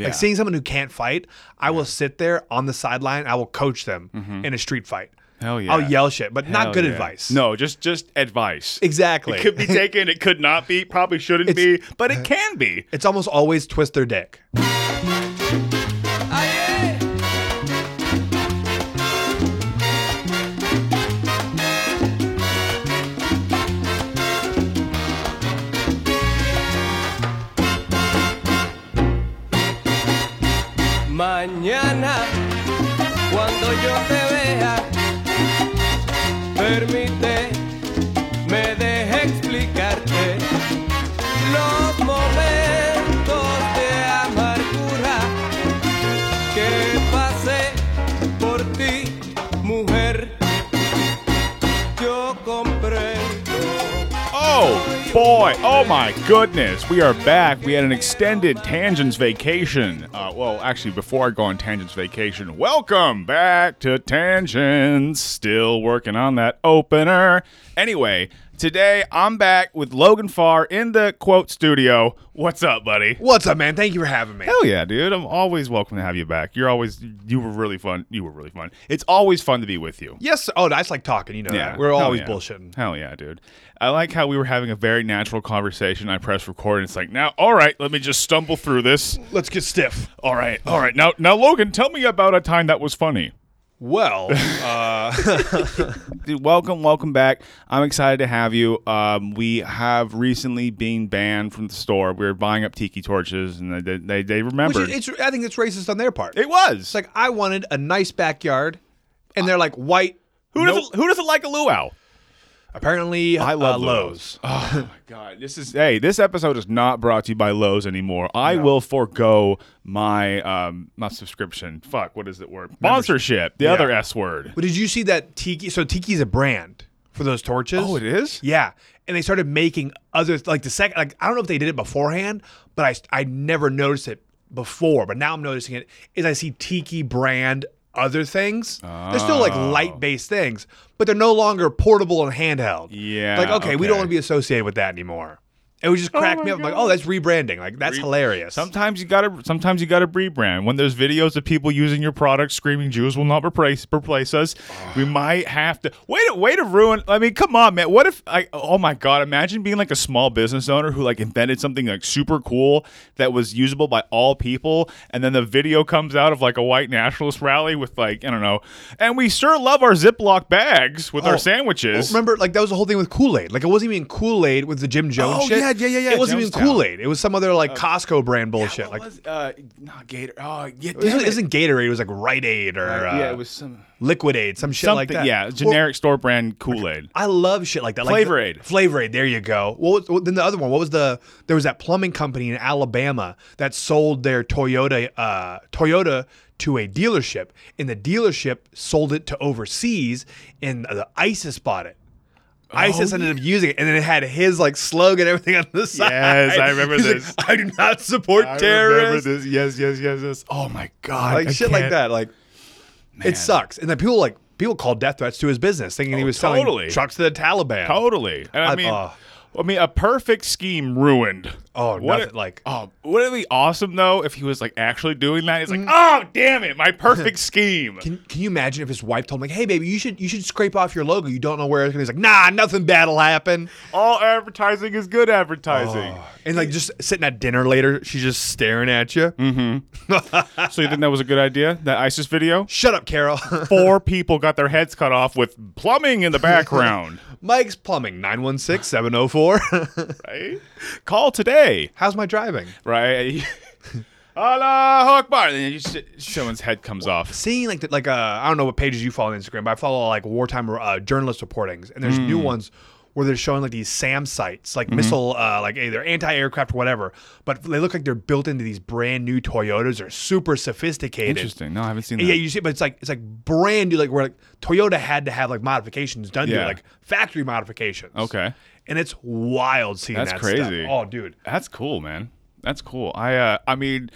Yeah. Like seeing someone who can't fight, I will sit there on the sideline. I will coach them in a street fight. Mm-hmm. Hell yeah. I'll yell shit, but Hell not good yeah. advice. No, just just advice. exactly. It could be taken. It could not be. Probably shouldn't be, but it can be. it's almost always twist their dick. Oh my goodness! We are back. We had an extended Tangents vacation. Uh, well, actually, before I go on Tangents vacation, welcome back to Tangents. Still working on that opener. Anyway, today I'm back with Logan Farr in the quote studio. What's up, buddy? What's up, man? Thank you for having me. Hell yeah, dude! I'm always welcome to have you back. You're always you were really fun. You were really fun. It's always fun to be with you. Yes. Oh, that's like talking. You know Yeah, that. We're hell always yeah. bullshitting. Hell yeah, dude. I like how we were having a very natural conversation. I press record, and it's like, now, all right, let me just stumble through this. Let's get stiff. All right, all right. Now, now, Logan, tell me about a time that was funny. Well, uh, Dude, welcome, welcome back. I'm excited to have you. Um, we have recently been banned from the store. We were buying up tiki torches, and they they, they which is, it's, I think it's racist on their part. it was. It's like I wanted a nice backyard, and they're like white. who doesn't who doesn't like a luau? Apparently, I love uh, Lowe's. Oh my god, this is hey, this episode is not brought to you by Lowe's anymore. I will forego my um not subscription. Fuck, what is the word? Sponsorship. The Yeah. other S word. But did you see that Tiki? So Tiki's a brand for those torches. Oh, it is. Yeah, and they started making other like the second. Like I don't know if they did it beforehand, but I I never noticed it before. But now I'm noticing it. Is I see Tiki brand other things. They're still like Oh. light based things, but they're no longer portable and handheld. Yeah, Like okay, we don't want to be associated with that anymore. It would just oh crack me up. I'm like, oh, that's rebranding. Like that's hilarious. Sometimes you gotta sometimes you gotta rebrand. When there's videos of people using your product screaming Jews will not replace replace us, ah. we might have to wait to way to ruin I mean, come on, man. What if I oh my god, imagine being like a small business owner who like invented something like super cool that was usable by all people, and then the video comes out of like a white nationalist rally with like, I don't know, and we sure love our Ziploc bags with Oh, our sandwiches. Oh, remember, like that was the whole thing with Kool Aid. Like it wasn't even Kool Aid with the Jim Jones Oh, shit. yeah, yeah, yeah, yeah, It wasn't even Jonestown. Kool Aid. It was some other like Costco brand bullshit. What like was, uh, not Gator. Oh, yeah, it wasn't, damn it wasn't Gatorade. It was like Rite Aid or uh, yeah, it was some Liquid Aid, some shit something. like that. Yeah, Well, generic store brand Kool Aid. I love shit like that. Like Flavor the- Aid. Flavor Aid. There you go. What was, what- then the other one? What was the? There was that plumbing company in Alabama that sold their Toyota uh, Toyota to a dealership, and the dealership sold it to overseas, and the ISIS bought it. Oh, ISIS ended up using it, and then it had his like slogan, everything on the side. Yes, I remember He's like, this. I do not support I terrorists. remember this. Yes, yes, yes, yes. Oh my god, Like I shit like can't- that. Like it sucks. And then people like people called death threats to his business, thinking he oh, was selling totally. trucks to the Taliban. Totally. And I, I- mean, oh. I mean, a perfect scheme ruined. Oh, What nothing like Oh, wouldn't it be awesome though if he was like actually doing that? He's like, Mm. oh damn it, my perfect scheme. Can, can you imagine if his wife told him like, "Hey, baby, you should you should scrape off your logo. You don't know where it's going." To be. He's like, "Nah, nothing bad'll happen." All advertising is good advertising. And like just sitting at dinner later, she's just staring at you. Mm-hmm. So you think that was a good idea? That ISIS video? Shut up, Carol. Four people got their heads cut off with plumbing in the background. Mike's Plumbing 916-704. right? Call today. How's my driving? Right? Allah Akbar. And then you just, someone's head comes off. Seeing like the, like uh I don't know what pages you follow on Instagram, but I follow like wartime uh, journalist reportings, and there's new Hmm. ones where they're showing like these SAM sites, Mm-hmm. like missile, uh, like either anti-aircraft or whatever, but they look like they're built into these brand new Toyotas. They're super sophisticated. Interesting. No, I haven't seen that. Yeah, you see, but it's like it's like brand new, like where like Toyota had to have like modifications done to Yeah. it, like factory modifications. Okay. and it's wild seeing That's that crazy. Stuff. Oh, dude, That's cool, man. That's cool. I uh I mean,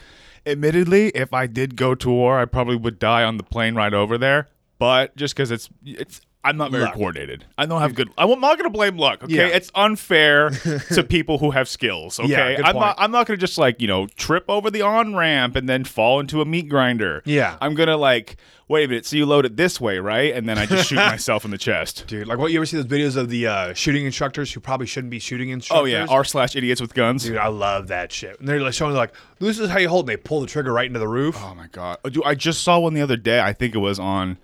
admittedly, if I did go to war, I probably would die on the plane ride over there. But just because it's it's I'm not very Luck. coordinated. I don't have good. I'm not going to blame luck. Okay, Yeah. it's unfair to people who have skills. Okay, Yeah, I'm not. I'm not going to just like you know trip over the on ramp and then fall into a meat grinder. Yeah. I'm gonna like wait a minute. So you load it this way, right? And then I just shoot myself in the chest. Dude, like what you ever see those videos of the uh, shooting instructors who probably shouldn't be shooting instructors? Oh yeah, r slash idiots with guns. Dude, I love that shit. And they're like showing like, this is how you hold. And they pull the trigger right into the roof. Oh my god, Oh, dude! I just saw one the other day. I think it was on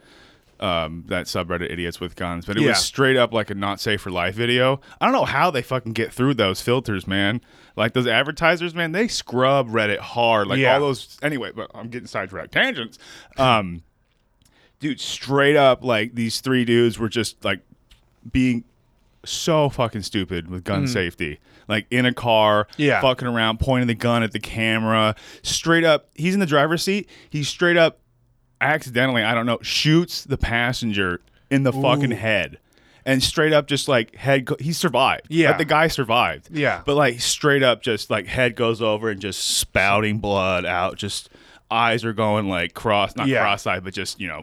um, that subreddit, idiots with guns, but it Yeah. was straight up like a not safe for life video. I don't know how they fucking get through those filters, man. Like those advertisers, man, they scrub Reddit hard. Like Yeah. all those. Anyway, but I'm getting sidetracked tangents. Um, dude, straight up, like these three dudes were just like being so fucking stupid with gun safety. Like in a car, Mm. Yeah. fucking around, pointing the gun at the camera. Straight up, he's in the driver's seat. He's straight up, accidentally, I don't know, shoots the passenger in the fucking head. And straight up, just like head, go- he survived. Yeah. Like, the guy survived. Yeah. But like straight up, just like head goes over and just spouting blood out. Just eyes are going like cross, not Yeah. cross-eyed, but just you know,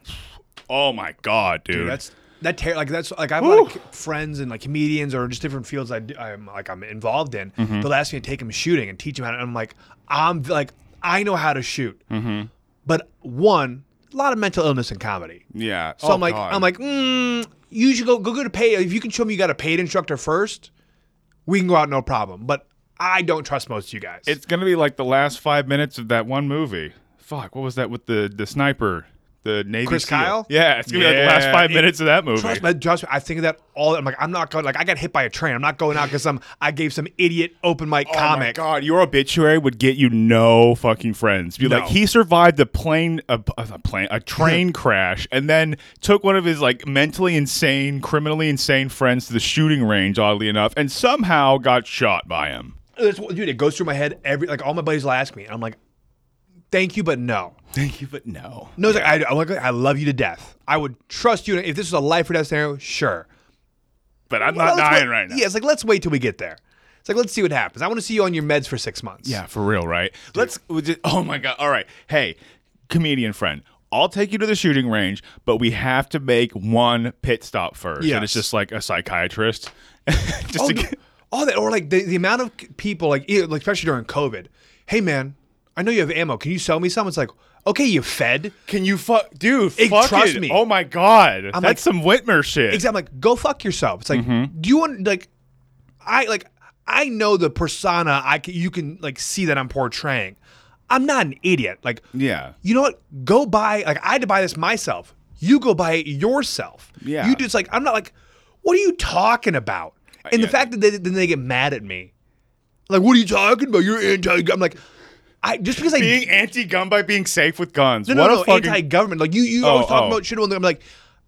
oh my god, dude. Dude, that's that ter- like that's like I have a lot of friends and like comedians or just different fields I, I'm like I'm involved in. Mm-hmm. They'll ask me to take them shooting and teach them how to. And I'm like I'm like I know how to shoot, Mm-hmm. but one a lot of mental illness in comedy. yeah. So I'm like I'm like mm, you should go go get a pay if you can show me you got a paid instructor first, we can go out no problem. But I don't trust most of you guys. It's gonna be like the last five minutes of that one movie. Fuck, what was that with the the sniper, the Navy Chris SEAL? Kyle? Yeah, it's gonna be like the last Yeah, five minutes of that movie. Trust me, trust me, I think of that all. I'm like, I'm not going. Like, I got hit by a train. I'm not going out because some I gave some idiot open mic Oh my comic. god, your obituary would get you no fucking friends. Be No. like, he survived a plane, a, a plane, a train crash, and then took one of his like mentally insane, criminally insane friends to the shooting range. Oddly enough, and somehow got shot by him. That's what- dude, it goes through my head every like all my buddies will ask me, and I'm like, thank you, but no. Thank you, but no. No, it's like I, I love you to death. I would trust you. If this was a life or death scenario, sure. But I'm Well, not dying wait- right now. Yeah, it's like let's wait till we get there. It's like let's see what happens. I want to see you on your meds for six months. Yeah, for real, right? Let's. just- Oh my god! All right, hey, comedian friend, I'll take you to the shooting range, but we have to make one pit stop first. Yes. and it's just like a psychiatrist, just Oh, to get. all that, or like the, the amount of people, like, like especially during COVID. Hey man, I know you have ammo. Can you sell me some? It's like, okay, you fed. Can you fuck, dude? Hey, fuck trust it. me. Oh my god, I'm that's like- some Whitmer shit. Exactly. I'm like, go fuck yourself. It's like, Mm-hmm. do you want like, I like, I know the persona. I can, you can like see that I'm portraying. I'm not an idiot. Like, Yeah. you know what? Go buy. Like, I had to buy this myself. You go buy it yourself. Yeah. You just like, I'm not like, what are you talking about? And the fact that they, then they get mad at me, like, what are you talking about? You're anti. I'm like, I just because I Being anti-gun by being safe with guns. no, what no, no, fucking. anti-government. Like you, you Oh, always talk oh. about shit. on the- I'm like,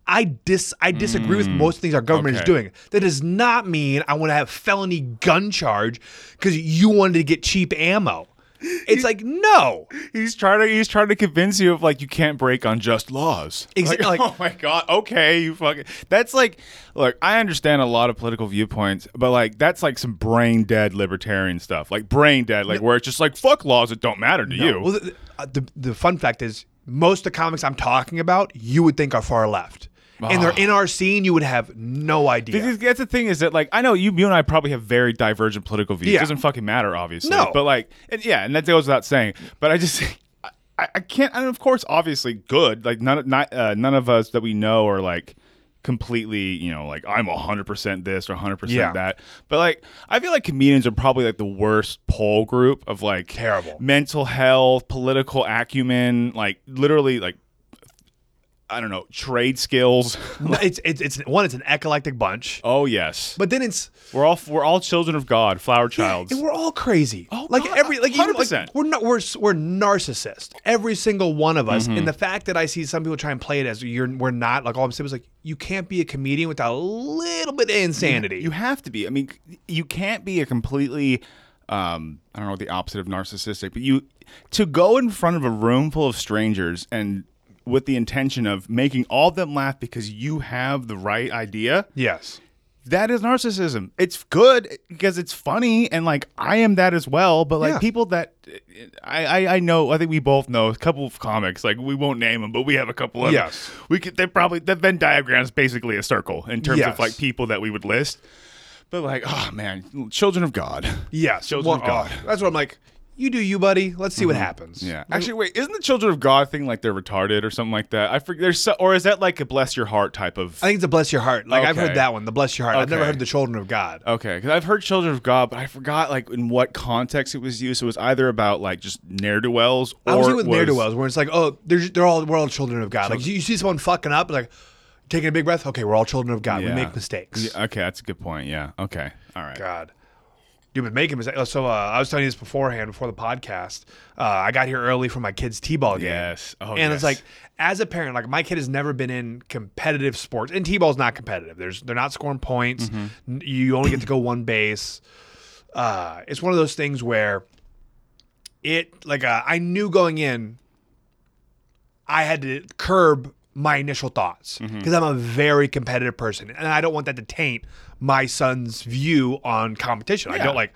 I dis, I disagree with mm. most things our government is doing. That does not mean I want to have felony gun charge because you wanted to get cheap ammo. It's like no. He's trying to he's trying to convince you of like you can't break unjust laws. Exactly. Like, like- oh my god, okay, you fucking. That's like, look, I understand a lot of political viewpoints, but like that's like some brain dead libertarian stuff, like brain dead, like where it's just like fuck laws that don't matter to you. Well, the, uh, the the fun fact is, most of the comics I'm talking about, you would think are far left, and they're in our scene. You would have no idea. Because that's the thing is that like I know you you and I probably have very divergent political views. It Yeah. doesn't fucking matter, obviously. No. But like, and yeah, and that goes without saying. But I just. I, I can't, and of course, obviously, good. Like none, not uh, none of us that we know are like completely, you know, like I'm hundred percent this or hundred Yeah. percent that. But like, I feel like comedians are probably like the worst poll group of like Terrible. mental health, political acumen, like literally like I don't know, trade skills. It's, it's it's one. It's an eclectic bunch, oh yes, but then it's we're all we're all children of God, flower childs. And we're all crazy. Oh, like God, every like even like 100%. we're not we're we're narcissists. Every single one of us. Mm-hmm. And the fact that I see some people try and play it as you're we're not. Like all I'm saying is like you can't be a comedian without a little bit of insanity. You have to be. I mean, you can't be a completely um, I don't know the opposite of narcissistic, but you to go in front of a room full of strangers and with the intention of making all of them laugh because you have the right idea. yes. that is narcissism. It's good because it's funny and like I am that as well. But like Yeah. people that I, I I know, I think we both know a couple of comics. Like we won't name them, but we have a couple of Yes. We could they probably the Venn diagram is basically a circle in terms Yes. of like people that we would list. But like, oh man, children of God. Yes. Children of God. oh, that's what I'm like. You do you, buddy. Let's see what mm-hmm. happens. Yeah. Actually, wait, isn't the children of God thing like they're retarded or something like that? I forget. There's so, or is that like a bless your heart type of? I think it's a bless your heart. Like I've Okay. heard that one, the bless your heart. I've never Okay. heard the children of God. Okay, because I've heard children of God, but I forgot like in what context it was used. It was either about like just ne'er do wells, or I was it thinking with ne'er do wells, where it's like, oh, they're they're all we're all children of God. Like you, you see someone fucking up, like taking a big breath. Okay, we're all children of God. We Yeah. make mistakes. Yeah, okay, that's a good point. Yeah. Okay. All right. God. You've been making mistakes. So uh, I was telling you this beforehand, before the podcast. Uh, I got here early for my kid's t-ball game. Yes. Oh, and it's like, as a parent, like my kid has never been in competitive sports, and t-ball's not competitive. There's they're not scoring points. Mm-hmm. You only get to go one base. Uh, it's one of those things where it like uh, I knew going in, I had to curb my initial thoughts Mm-hmm. because I'm a very competitive person, and I don't want that to taint my son's view on competition. I don't like.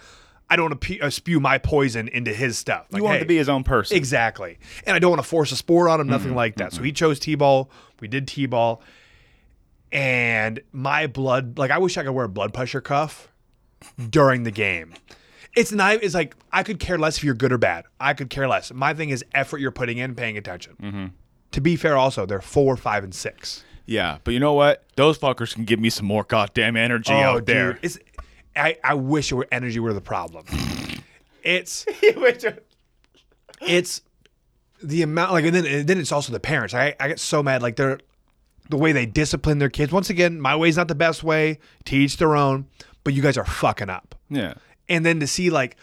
I don't want to pe- uh, spew my poison into his stuff. Like, You want him hey, to be his own person. Exactly. And I don't want to force a sport on him, nothing Mm-hmm. like that. So he chose T ball. We did T ball. And my blood, like, I wish I could wear a blood pressure cuff during the game. It's not, it's like, I could care less if you're good or bad. I could care less. My thing is effort you're putting in, paying attention. Mm-hmm. To be fair, also, they're four, five, and six. Yeah, but you know what? Those fuckers can give me some more goddamn energy oh, out there. Oh, It's, I, I wish it were energy were the problem. It's, it's the amount like and then and then it's also the parents. I I get so mad like they're the way they discipline their kids. Once again, my way's not the best way. To each their own. But you guys are fucking up. yeah. And then to see like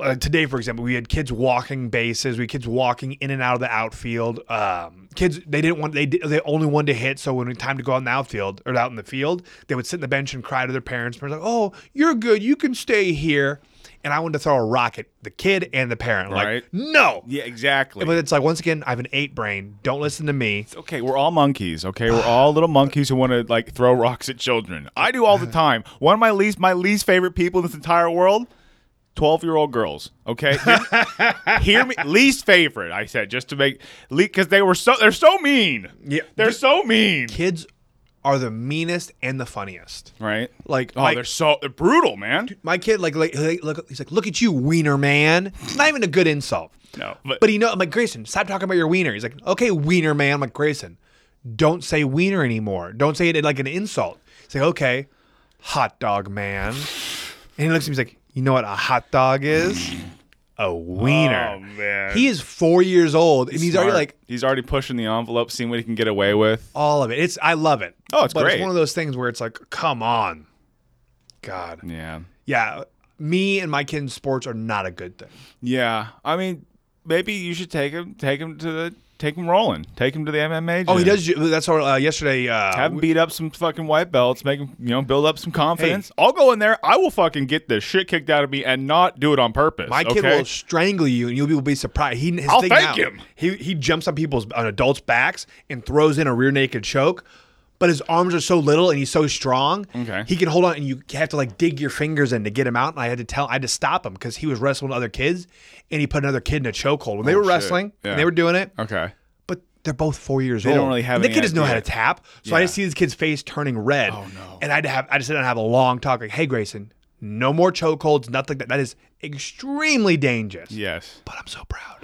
uh, today, for example, we had kids walking bases. We had kids walking in and out of the outfield. Um, kids they didn't want they they only wanted to hit. So when it was time to go out in the outfield or out in the field, they would sit in the bench and cry to their parents. Parents like, "Oh, you're good. You can stay here." And I wanted to throw a rock at the kid and the parent. Right. Like, no. Yeah, exactly. But it's like once again, I have an eight brain. Don't listen to me. It's okay, we're all monkeys. Okay, we're all little monkeys who want to like throw rocks at children. I do all the time. One of my least my least favorite people in this entire world. 12 year old girls okay hear, hear me least favorite i said just to make because they were so they're so mean Yeah. they're so mean Kids are the meanest and the funniest. right Like, oh my, they're so they're brutal man my kid, like, like, look, he's like, look at you, wiener man. It's not even a good insult. no but, But he know, I'm like, Grayson, stop talking about your wiener. He's like, okay, wiener man. I'm like, Grayson, don't say wiener anymore. Don't say it like an insult. He's like, okay, hot dog man. And he looks at me, he's like, you know what a hot dog is? A wiener. oh man He is four years old, and he's already like he's already pushing the envelope seeing what he can get away with all of it. It's I love it. Oh, it's but great. It's one of those things where it's like, come on, God. yeah Yeah, me and my kid in sports are not a good thing. yeah i mean maybe you should take him take him to the take him rolling take him to the mma Oh, he does. That's what uh, yesterday. Uh, Have him beat up some fucking white belts, make him, you know, build up some confidence. I'll go in there. I will fucking get the shit kicked out of me and not do it on purpose. My kid okay? will strangle you, and you'll be, will be surprised. He, his I'll thank now, him. He he jumps on people's on adults' backs and throws in a rear naked choke. But his arms are so little and he's so strong. Okay. He can hold on, and you have to like dig your fingers in to get him out. And I had to tell, I had to stop him because he was wrestling other kids, and he put another kid in a chokehold when they Oh, were shit. wrestling. Yeah. and they were doing it. Okay. but they're both four years They old. don't really have And the kid doesn't know how to tap. So I just see this kid's face turning red. Oh, no. And I had to have I just had to have a long talk like, hey Grayson, no more chokeholds, nothing that. That is extremely dangerous. Yes. But I'm so proud.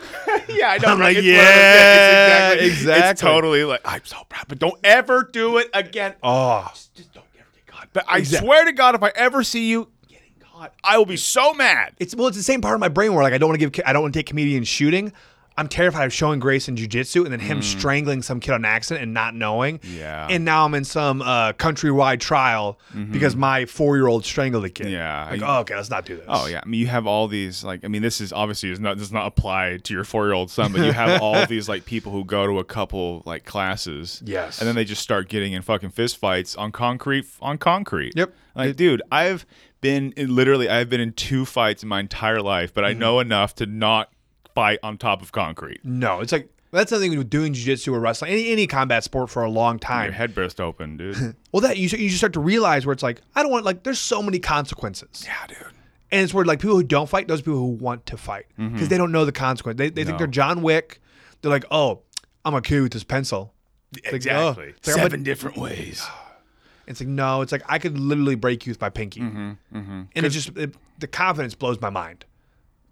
Yeah, I know. I'm like, It's yeah, it's It's exactly. totally like I'm so proud, but don't ever do it again. Oh. Just don't ever get caught. But I swear to God, if I ever see you getting caught, I will be so mad. It's well, it's the same part of my brain where like I don't want to give I don't want to take comedians shooting. I'm terrified of showing Grayson jujitsu and then him strangling some kid on accident and not knowing. Mm. Yeah. And now I'm in some uh, countrywide trial because my four year old strangled a kid. Mm-hmm. Yeah. Like, oh, okay, let's not do this. Oh yeah, I mean you have all these like I mean this is obviously is not does not apply to your four year old son, but you have all these like people who go to a couple like classes, Yes. and then they just start getting in fucking fist fights on concrete on concrete. Yep. Like, dude, I've been literally I've been in two fights in my entire life, but I Mm-hmm. know enough to not fight on top of concrete. No, it's like that's the thing with doing jiu-jitsu or wrestling, any, any combat sport for a long Your time. head burst open, dude. Well, that you you just start to realize where it's like I don't want like there's so many consequences. yeah, dude. And it's where like people who don't fight, those people who want to fight because they don't know the consequence. They, they think Mm-hmm. No. they're John Wick. They're like, oh, I'm gonna kill you with this pencil. It's like, oh. It's like, Seven different ways. It's like no, it's like I could literally break you with my pinky, Mm-hmm, and it just it, the confidence blows my mind.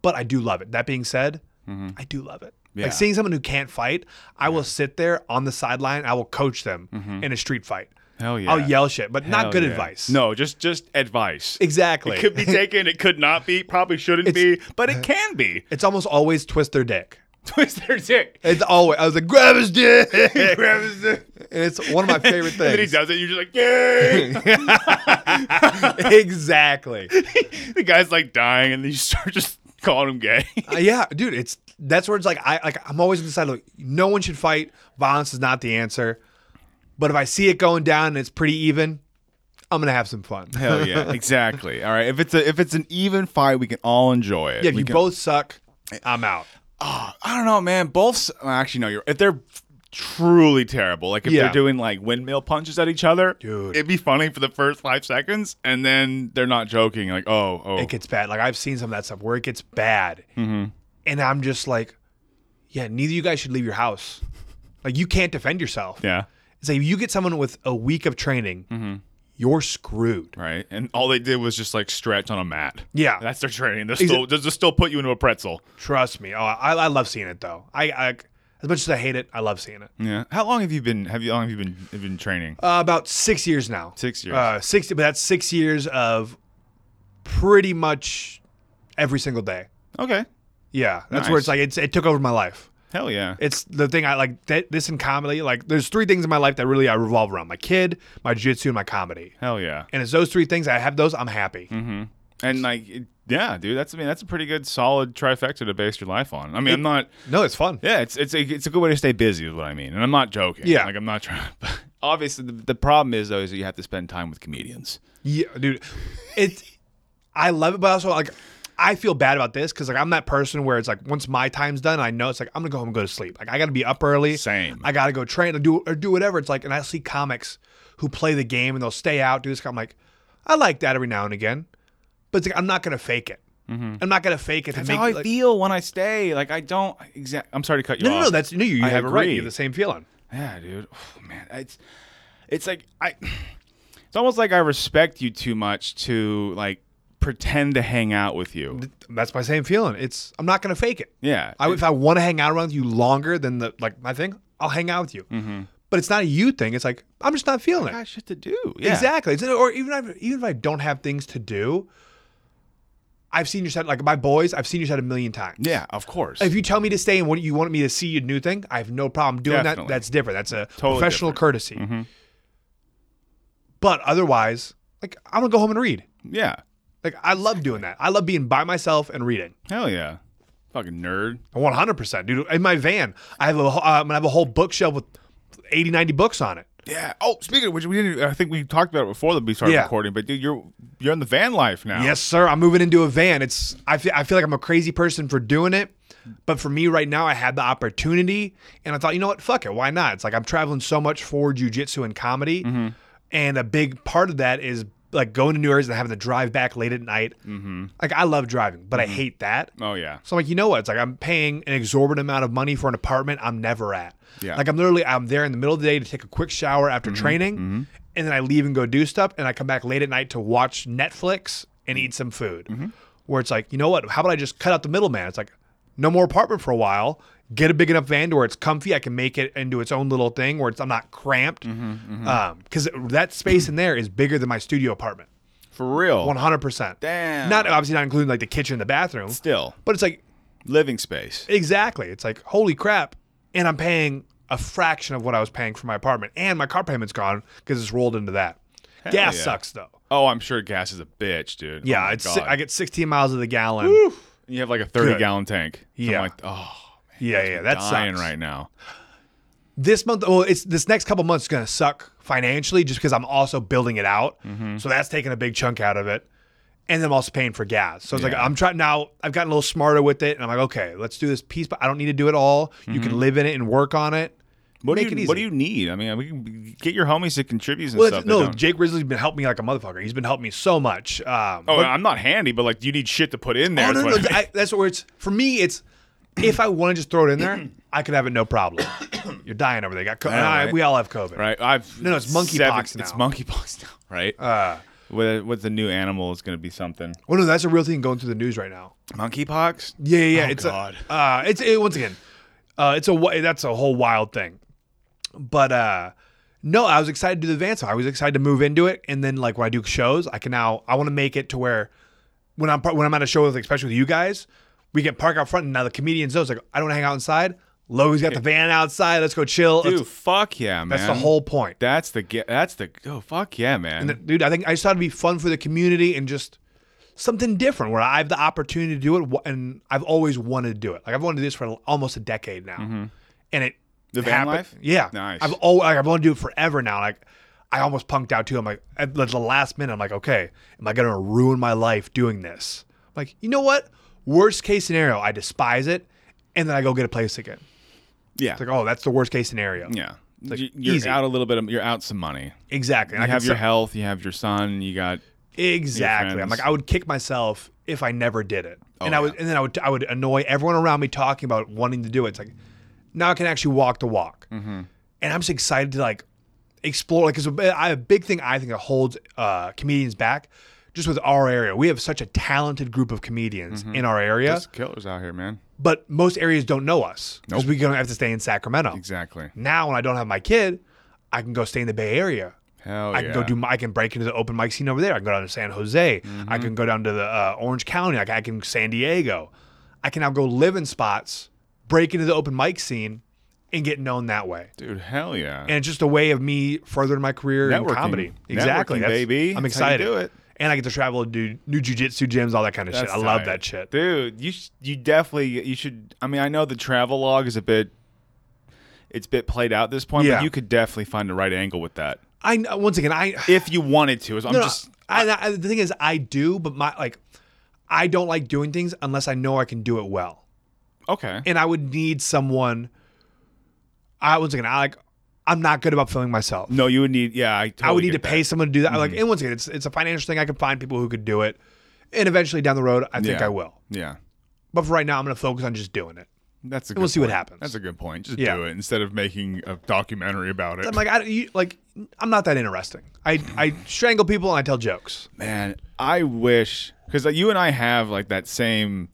But I do love it. That being said, I do love it. Mm-hmm. Yeah. Like seeing someone who can't fight, I will sit there on the sideline. I will coach them in a street fight. Hell Mm-hmm. yeah. I'll yell shit, but Hell not good yeah. advice. No, just just advice. exactly. It could be taken. It could not be. Probably shouldn't It's- be, but it can be. It's almost always twist their dick. Twist their dick. It's always I was like grab his dick, grab his dick, and it's one of my favorite things. And then he does it. You're just like, yay! exactly. the guy's like dying, and then you start just calling him gay. Uh, yeah, dude, it's that's where it's like I like I'm always on the side like no one should fight. Violence is not the answer. But if I see it going down and it's pretty even, I'm gonna have some fun. Hell yeah, exactly. All right, if it's a if it's an even fight, we can all enjoy it. Yeah, if We you can- both suck, I'm out. I don't know, man. Both well, actually no. You're if they're truly terrible, like if Yeah. they're doing like windmill punches at each other, Dude. it'd be funny for the first five seconds, and then they're not joking. Like, oh, oh, It gets bad. Like I've seen some of that stuff where it gets bad, Mm-hmm. and I'm just like, yeah, neither of you guys should leave your house. Like you can't defend yourself. yeah, It's like if you get someone with a week of training, Mm-hmm. you're screwed. right. And all they did was just like stretch on a mat. Yeah. that's their training. They're still, they'll still put you into a pretzel. Trust me. Oh, I, I love seeing it though. I, I as much as I hate it, I love seeing it. Yeah. How long have you been? Have you how long have you been have you been training? Uh, about six years now. Six years. Uh, six, but that's six years of pretty much every single day. Okay. Yeah, that's Nice. where it's like it's, it took over my life. Hell yeah. It's the thing I like. Th- this in comedy, like there's three things in my life that really I revolve around: my kid, my jiu-jitsu, and my comedy. Hell yeah. And it's those three things. I have those. I'm happy. Mm-hmm. And like, it- yeah, dude, that's I mean, that's a pretty good, solid trifecta to base your life on. I mean, I'm not. No, it's fun. Yeah, it's it's a it's a good way to stay busy, is what I mean. And I'm not joking. Yeah. like I'm not trying. But obviously, the, the problem is though is that you have to spend time with comedians. Yeah, dude. It. I love it, but also like I feel bad about this because like I'm that person where it's like once my time's done, I know it's like I'm gonna go home and go to sleep. Like I gotta be up early. Same. I gotta go train or do or do whatever. It's like, and I see comics who play the game and they'll stay out, do this. I'm like, I like that every now and again, but it's like I'm not gonna fake it. I'm not gonna fake it. Mm-hmm. That's make, how I like, feel when I stay. Like I don't exact. I'm sorry to cut you No, off. no, no. That's no. You, you I have it right. You have the same feeling. Yeah, dude. Oh, man, it's it's like I. It's almost like I respect you too much to like pretend to hang out with you. That's my same feeling. It's I'm not gonna fake it. Yeah. I, if I want to hang out around you longer than the like my thing, I'll hang out with you. Mm-hmm. But it's not a you thing. It's like I'm just not feeling I it. got shit to do. Yeah. Exactly. Or even if, even if I don't have things to do, I've seen your set like my boys. I've seen your set a million times. Yeah, of course. If you tell me to stay and what you want me to see a new thing, I have no problem doing Definitely. that. That's different. That's a Totally professional different. Mm-hmm. courtesy. But otherwise, like I'm gonna go home and read. yeah. Like I love doing that. I love being by myself and reading. Hell yeah. Fucking nerd. 100%, dude. In my van, I have a whole- I'm gonna have a whole bookshelf with 80, 90 books on it. Yeah. Oh, speaking of which, we didn't. I think we talked about it before that we started Yeah. recording. But dude, you're you're in the van life now. Yes, sir. I'm moving into a van. It's I feel I feel like I'm a crazy person for doing it, but for me right now, I had the opportunity, and I thought, you know what, fuck it, why not? It's like I'm traveling so much for jujitsu and comedy, Mm-hmm. and a big part of that is like going to New areas and having to drive back late at night. Mm-hmm. Like I love driving, but I hate that. Oh yeah. So I'm like, you know what? It's like I'm paying an exorbitant amount of money for an apartment I'm never at. Yeah. Like I'm literally I'm there in the middle of the day to take a quick shower after mm-hmm. training, mm-hmm. and then I leave and go do stuff, and I come back late at night to watch Netflix and eat some food. Mm-hmm. Where it's like, you know what? How about I just cut out the middleman? It's like, no more apartment for a while. Get a big enough van to where it's comfy. I can make it into its own little thing where it's I'm not cramped. Um, because that space in there is bigger than my studio apartment. For real. 100%. Damn. Not obviously not including like the kitchen and the bathroom, Still but it's like living space. Exactly. It's like, holy crap. And I'm paying a fraction of what I was paying for my apartment. And my car payment's gone because it's rolled into that. Gas yeah. sucks though. Oh, I'm sure gas is a bitch, dude. Yeah, Oh God. I get 16 miles of the gallon. You have like a 30 Good. gallon tank. So I'm Yeah. like, oh, Yeah, yeah, That's dying sucks. right now. This month, well, it's this next couple months is gonna suck financially just because I'm also building it out. Mm-hmm. So that's taking a big chunk out of it. And then I'm also paying for gas. So it's like I'm trying now. I've gotten a little smarter with it, and I'm like, okay, let's do this piece, but I don't need to do it all. You can live in it and work on it. Mm-hmm. What Make do you. What do you need? I mean, we can get your homies to contribute and Well, stuff. no, Jake Ridley's been helping me like a motherfucker. He's been helping me so much. Um, Oh, but- I'm not handy, but like, you need shit to put in there. Oh no, no, I no. mean. I, that's where it's for me. It's if I want to just throw it in there, I could have it no problem. You're dying over there. You got co- know, I- we all have COVID. right? I've No, no, it's monkeypox seven- It's now. monkeypox now, right? Uh, with with the new animal is going to be something. well, no, that's a real thing going through the news right now. Monkeypox. Yeah, yeah, yeah. Oh, it's God. A, uh, it's it, once again, uh, it's a that's a whole wild thing. But uh, no, I was excited to do the advance. I was excited to move into it, and then like when I do shows, I can now I want to make it to where when I'm when I'm at a show, with, especially with you guys, we can park out front, and now the comedians knows like I don't hang out inside. Logan's got the van outside. Let's go chill. Dude, That's- fuck yeah, man. that's the whole point. That's the ge- that's the oh fuck yeah, man. And dude, I think I just thought it'd be fun for the community and just something different where I have the opportunity to do it, wh- and I've always wanted to do it. Like I've wanted to do this for almost a decade now, and it Mm-hmm. The van happened- life? Yeah, Nice. I've always like, I've wanted to do it forever now. Like I almost punked out too. I'm like at the last minute, I'm like, okay, am I gonna ruin my life doing this? I'm like, you know what? Worst case scenario, I despise it, and then I go get a place again. Yeah, It's like, oh, that's the worst case scenario. yeah. like You- you're easy. out a little bit of you're out some money. Exactly. You I have your say- health. You have your son. You got Exactly. I'm like I would kick myself if I never did it, and Oh, I would, yeah. and then I would, I would annoy everyone around me talking about wanting to do it. It's like now I can actually walk the walk, Mm-hmm. and I'm just excited to like explore. Like, because I a big thing I think that holds uh, comedians back, just with our area. We have such a talented group of comedians in our area, there's killers out here, man. But most areas don't know us because Nope. we don't have to stay in Sacramento. Exactly. Now, when I don't have my kid, I can go stay in the Bay Area. Hell I yeah. can go do. my- I can break into the open mic scene over there. I can go down to San Jose. Mm-hmm. I can go down to the uh, Orange County. Like I can San Diego. I can now go live in spots, break into the open mic scene, and get known that way. dude. Hell yeah. And it's just a way of me furthering my career in Networking. comedy. Exactly, Networking, That's- baby. I'm That's excited. do it. And I get to travel and do new jujitsu gyms, all that kind of shit. That's I love tight. that shit. dude. You sh- you definitely you should. I mean, I know the travel log is a bit. It's a bit played out at this point, Yeah. but you could definitely find the right angle with that I once again, I if you wanted to. I'm no, just I, I, the thing is, I do, but my like, I don't like doing things unless I know I can do it well. okay. and I would need someone. I once again, I like, I'm not good about filming myself. No, you would need. Yeah, I. Totally I would need to get pay someone to do that. Like, mm-hmm. and once again, it's it's a financial thing. I can find people who could do it, and eventually down the road, I think Yeah. I will. Yeah, But for right now, I'm going to focus on just doing it. that's a. we'll good see what point. happens. That's a good point. Just Yeah. do it instead of making a documentary about it. I'm like, I you, like, I'm not that interesting. I I strangle people and I tell jokes. Man, I wish because like, you and I have like that same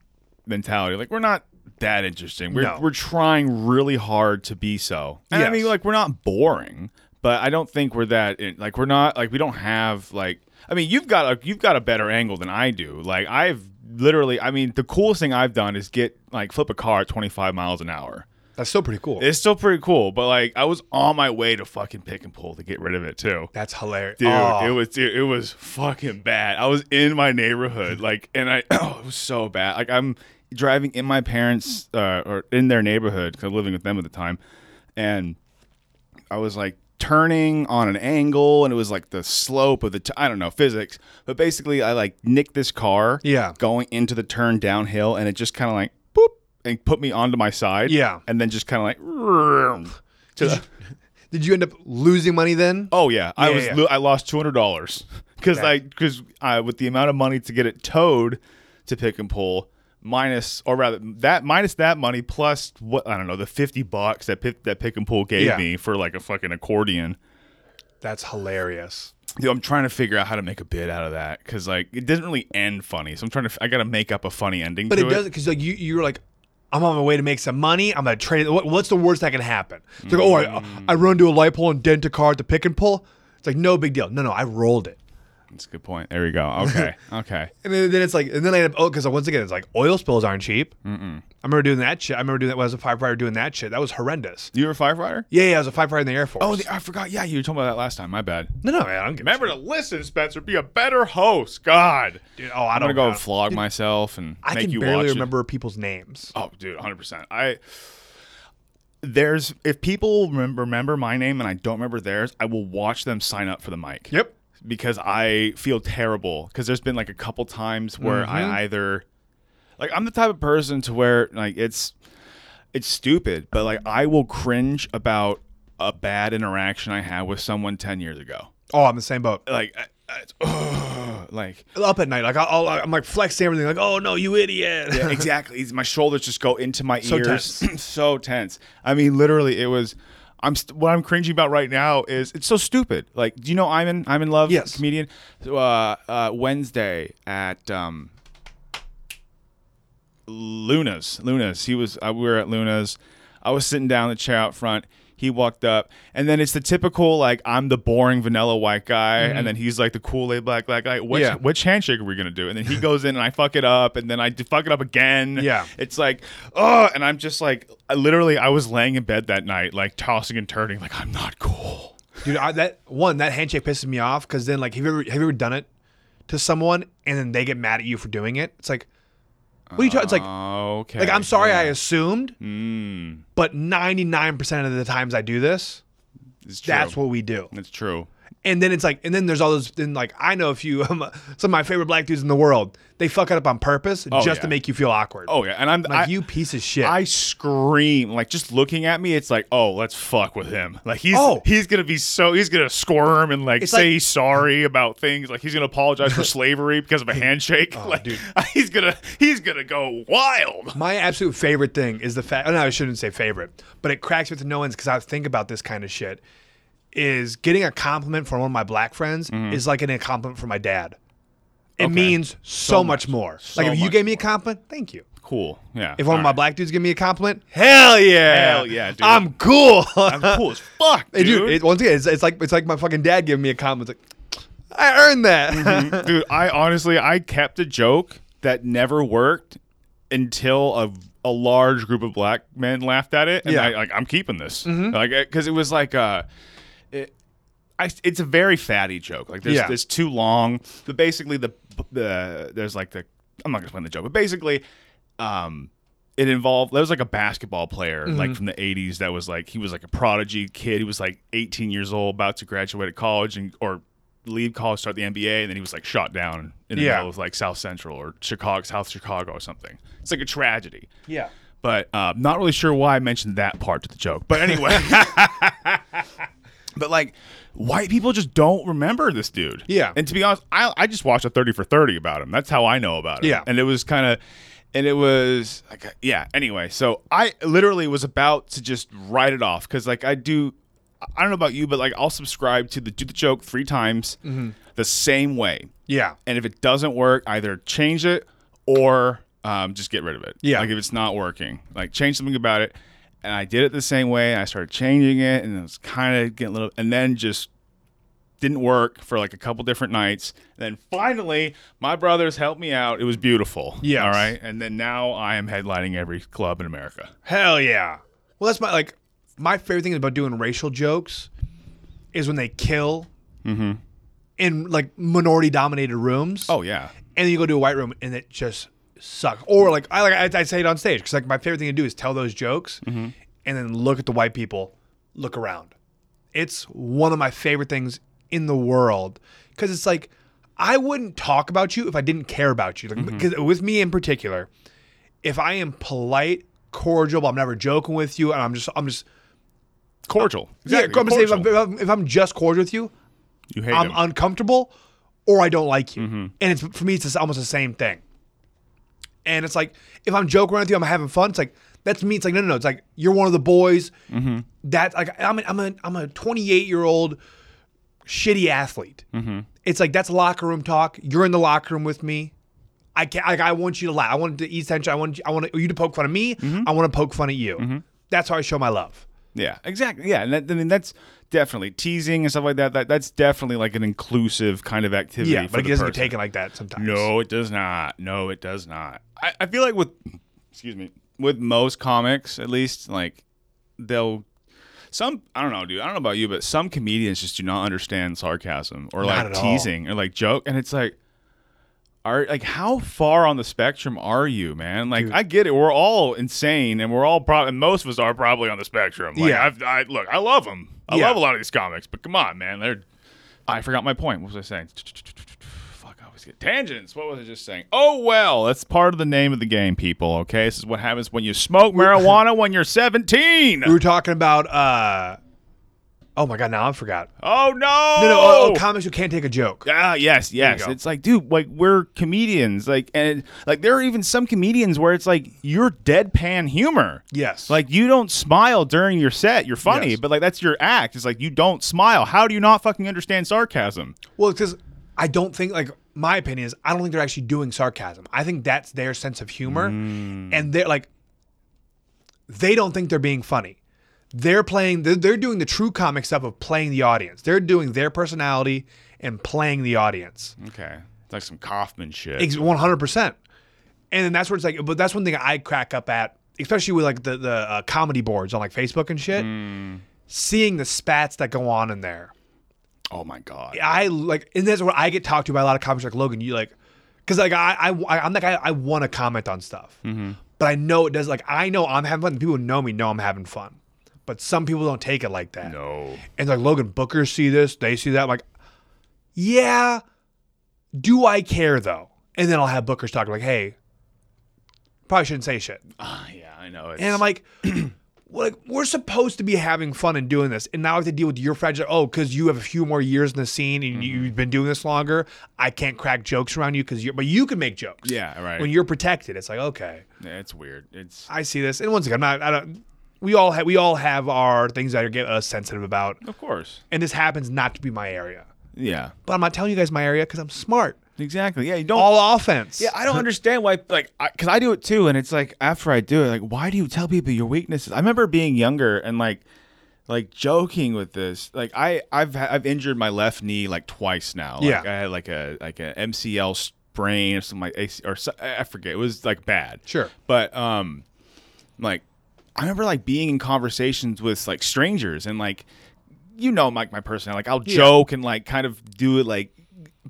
mentality. Like we're not that interesting. We're No. we're trying really hard to be so. And I mean, like we're not boring, but I don't think we're that. In, like we're not like we don't have like. I mean, you've got a you've got a better angle than I do. Like I've literally. I mean, the coolest thing I've done is get like flip a car at 25 miles an hour. That's still pretty cool. It's still pretty cool, but like I was on my way to fucking pick and pull to get rid of it too. That's hilarious, Dude, Oh, it was dude, it was fucking bad. I was in my neighborhood, like, and I oh, it was so bad. Like I'm driving in my parents' uh, or in their neighborhood because I'm living with them at the time, and I was like turning on an angle, and it was like the slope of the t- I don't know physics, but basically I like nicked this car, Yeah. going into the turn downhill, and it just kind of like boop and put me onto my side, Yeah. and then just kind of like. To the, Did you end up losing money then? Oh yeah, I was yeah. lo- I lost two hundred dollars because Okay. I because I with the amount of money to get it towed to pick and pull minus or rather that minus that money plus what I don't know the fifty bucks that pick, that pick and pull gave Yeah. me for like a fucking accordion. That's hilarious. Dude, I'm trying to figure out how to make a bid out of that because like it doesn't really end funny, so I'm trying to I got to make up a funny ending. But to it doesn't because like you you're like I'm on my way to make some money. I'm gonna trade. What, what's the worst that can happen? It's like, oh, I, mm. I run into a light pole and dent a car at the pick and pull. It's like no big deal. No, no, I rolled it. That's a good point. There we go. Okay, okay. And then, then it's like, and then I end up, oh, because once again, it's like oil spills aren't cheap. Mm-mm. I remember doing that shit. I remember doing that when I was a firefighter doing that shit. That was horrendous. You were a firefighter? Yeah, yeah, I was a firefighter in the Air Force. Oh, the, I forgot. Yeah, you were talking about that last time. My bad. no, no, man, I don't Remember to listen, Spencer. Be a better host. God. Dude, oh, I I'm don't gonna go know. and flog myself and I make can you barely watch remember people's names. Oh, dude, 100. percent I there's if people remember my name and I don't remember theirs, I will watch them sign up for the mic. Yep. Because I feel terrible because there's been like a couple times where Mm-hmm. I either like I'm the type of person to where like it's it's stupid, but like I will cringe about a bad interaction I had with someone 10 years ago. Oh, I'm the same boat. Like I, I, like Up at night, like I'll, I'll, I'm like flexing everything, like, oh no, you idiot. Yeah, exactly. My shoulders just go into my So ears. tense. so tense. I mean, literally, it was. I'm st- what I'm cringing about right now is it's so stupid. Like, do you know I'm in I'm in love? Yes. comedian. So, uh, uh, Wednesday at um, Luna's. Luna's. He was. Uh, we were at Luna's. I was sitting down in the chair out front. He walked up, and then it's the typical like I'm the boring vanilla white guy, and then he's like the cool laid black black guy. Which Mm-hmm. Yeah. which handshake are we gonna do? And then he goes in, and I fuck it up, and then I fuck it up again. Yeah. it's like oh, and I'm just like I literally I was laying in bed that night, like tossing and turning, like I'm not cool. Dude, I, that one that handshake pisses me off because then like have you ever have you ever done it to someone and then they get mad at you for doing it? It's like, what are you talking? It's like, Okay, like I'm sorry, I assumed, Mm, but 99 percent of the times I do this, that's what we do. It's true. And then it's like, and then there's all those. Then like, I know a few some of my favorite black dudes in the world. They fuck it up on purpose Oh, just yeah. to make you feel awkward. Oh yeah, and I'm like I, you piece of shit. I scream like just looking at me. It's like, oh, let's fuck with him. Like he's Oh. he's gonna be so he's gonna squirm and like It's say like- sorry about things. Like he's gonna apologize for slavery because of a handshake. Oh, like Oh, dude. he's gonna he's gonna go wild. My absolute favorite thing is the fact. Oh, no, I shouldn't say favorite, but it cracks me to no ends because I think about this kind of shit. Is getting a compliment from one of my black friends is like getting a compliment from my dad. It Mm-hmm. Okay. means so, So much much. more. So like if you gave me a more. compliment, thank you. Cool. Yeah. If one of my right. black dudes give me a compliment, hell yeah, Hell yeah, dude. I'm cool. I'm cool as fuck, dude. dude, it, once again, it's, it's like it's like my fucking dad giving me a compliment. It's like I earned that. dude i honestly i kept a joke that never worked until a, a large group of black men laughed at it and Yeah. I, like i'm keeping this like because it was like uh I, it's a very fatty joke like there's, Yeah. it's too long but basically the the there's like the i'm not gonna explain the joke but basically um it involved there was like a basketball player Mm-hmm. like from the 80s that was like he was like a prodigy kid he was like 18 years old about to graduate at college and or leave college start the nba and then he was like shot down in the Yeah. middle of like south central or chicago south chicago or something it's like a tragedy yeah. but uh, not really sure why I mentioned that part to the joke. But anyway, but like white people just don't remember this dude. Yeah. And to be honest, I I just watched a thirty for thirty about him. That's how I know about him. Yeah. And it was kind of. And it was like, yeah. Anyway, so I literally was about to just write it off because, like, I do. I don't know about you, but like, I'll subscribe to the do the joke three times Mm-hmm. the same way. Yeah. And if it doesn't work, either change it or um, just get rid of it. Yeah. Like if it's not working, like change something about it. And I did it the same way. And I started changing it, and it was kind of getting a little, and then just didn't work for like a couple different nights. And then finally, my brothers helped me out. It was beautiful. Yeah. All right. And then now I am headlining every club in America. Hell yeah. Well, that's my like my favorite thing about doing racial jokes is when they kill mm-hmm. in like minority dominated rooms. Oh yeah. and then you go to a white room and it just sucks. Or like I like I, I say it on stage because like my favorite thing to do is tell those jokes and then look at the white people, look around. It's one of my favorite things in the world because it's like I wouldn't talk about you if I didn't care about you. Like because with me in particular, if I am polite, cordial, but I'm never joking with you, and I'm just I'm just Cordial. yeah. Exactly. I'm gonna say if I'm, cordial. if I'm- if I'm just cordial with you, you hate I'm them. uncomfortable or I don't like you. Mm-hmm. And it's for me, it's almost the same thing. And it's like if I'm joking around with you, I'm having fun. It's like that's me. It's like no, no, no. It's like you're one of the boys. Mm-hmm. That like I'm a, I'm a I'm a 28 year old shitty athlete. Mm-hmm. It's like that's locker room talk. You're in the locker room with me. I can't, like I want you to laugh. I want to eat tension. I want you, I want you to poke fun of me. Mm-hmm. I want to poke fun at you. That's how I show my love. Yeah, exactly. Yeah, and that, I mean that's definitely teasing and stuff like that. That that's definitely like an inclusive kind of activity. Yeah, but it doesn't get person. taken like that sometimes. No, it does not. No, it does not. I, I feel like with excuse me, with most comics, at least, like they'll some I don't know, dude. I don't know about you, but some comedians just do not understand sarcasm or Not like at all. teasing or like joke, and it's like. Are like how far on the spectrum are you, man? Like Dude. I get it, we're all insane, and we're all probably most of us are probably on the spectrum. Like, Yeah. I've, I look, I love them. I Yeah. love a lot of these comics, but come on, man, they're I forgot my point. What was I saying? Fuck, I always get tangents. What was I just saying? Oh well, that's part of the name of the game, people. Okay, this is what happens when you smoke marijuana when you're 17. We were talking about. uh Oh my god! Now I forgot. Oh no! No, no. Oh, oh, comics who can't take a joke. Ah, yes, yes. It's like, dude, like we're comedians, like, and like there are even some comedians where it's like you're deadpan humor. Yes. Like you don't smile during your set. You're funny, Yes. but like that's your act. It's like you don't smile. How do you not fucking understand sarcasm? Well, because I don't think like my opinion is I don't think they're actually doing sarcasm. I think that's their sense of humor, Mm. and they're like they don't think they're being funny. They're playing. They're, they're doing the true comic stuff of playing the audience. They're doing their personality and playing the audience. Okay, it's like some Kaufman shit. Ex- One hundred percent. And then that's where it's like, but that's one thing I crack up at, especially with like the the uh, comedy boards on like Facebook and shit. Mm. Seeing the spats that go on in there. oh my god. I like, and that's what I get talked to by a lot of comics like Logan. You like, because like I, I, I'm the guy I want to comment on stuff, Mm-hmm. but I know it does. Like I know I'm having fun. People who know me know I'm having fun, but some people don't take it like that. No. And like Logan Bookers see this, they see that. I'm like, yeah. Do I care though? And then I'll have Bookers talk like, hey, probably shouldn't say shit. Ah, yeah, I know. It's, And I'm like, like we're supposed to be having fun and doing this, and now I have to deal with your fragile. Oh, because you have a few more years in the scene and Mm-hmm. you've been doing this longer. I can't crack jokes around you because you, but you can make jokes. Yeah, right. When you're protected, it's like okay, Yeah, it's weird. It's I see this. And once again, I'm not. I don't. We all have we all have our things that are get us sensitive about, of course. and this happens not to be my area. Yeah, But I'm not telling you guys my area because I'm smart. exactly. Yeah, you don't. All offense. Yeah, I don't understand why, like, because I, do it too, and it's like after I do it, like, why do you tell people your weaknesses? I remember being younger and like, like joking with this. Like, I, I've, I've injured my left knee like twice now. Like, Yeah. I had like a, like a MCL sprain or something like or I forget. It was like bad. Sure. but um, like, I remember like being in conversations with like strangers and like, you know, like my personality. Like, I'll joke and like kind of do it like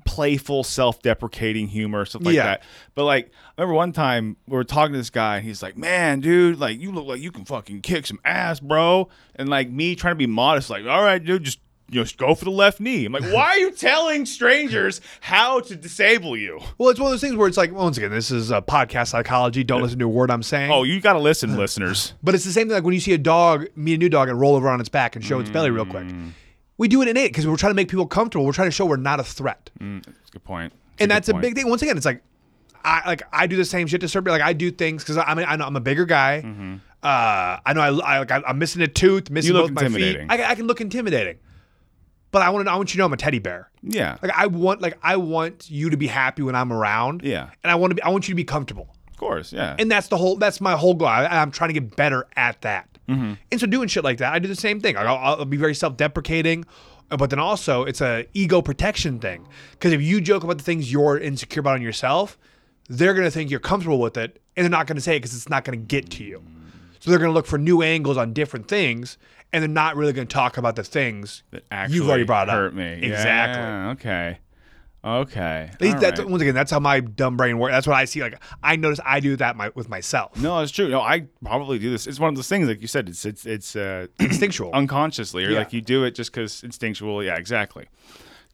playful, self-deprecating humor, stuff like Yeah. that. But like, I remember one time we were talking to this guy, and he's like, "Man, dude, like you look like you can fucking kick some ass, bro." And like me trying to be modest, like, "All right, dude, just." You know, just go for the left knee. I'm like, why are you telling strangers how to disable you? Well, it's one of those things where it's like, once again, this is a podcast psychology. Don't listen to a word I'm saying. Oh, you got to listen, listeners. But it's the same thing like when you see a dog meet a new dog and roll over on its back and show its belly real quick. We do it in innate because we're trying to make people comfortable. We're trying to show we're not a threat. That's a good point. and that's a big thing. Once again, it's like I like I do the same shit to certain people, like I do things because I mean I know I'm a bigger guy. Uh, I know I, I like I, I'm missing a tooth, missing Mm-hmm. You look both my feet. intimidating. I, I can look intimidating, but I want to I want you to know I'm a teddy bear. Yeah. Like I want like I want you to be happy when I'm around. Yeah. and I want to be I want you to be comfortable. Of course. Yeah. And that's the whole. That's my whole goal. I, I'm trying to get better at that. Mm-hmm. And so doing shit like that, I do the same thing. I'll, I'll be very self-deprecating, but then also it's a ego protection thing. Because if you joke about the things you're insecure about on yourself, they're gonna think you're comfortable with it, and they're not gonna say it because it's not gonna get to you. So they're gonna look for new angles on different things, and they're not really gonna talk about the things that actually you've already brought hurt up. me. Exactly. Yeah, okay. Okay. At least that's right. once again, that's how my dumb brain works. That's what I see. Like I notice I do that my, with myself. No, it's true. No, I probably do this. It's one of those things, like you said. It's it's it's uh, Instinctual. unconsciously, or Yeah. like you do it just because instinctual. Yeah, exactly.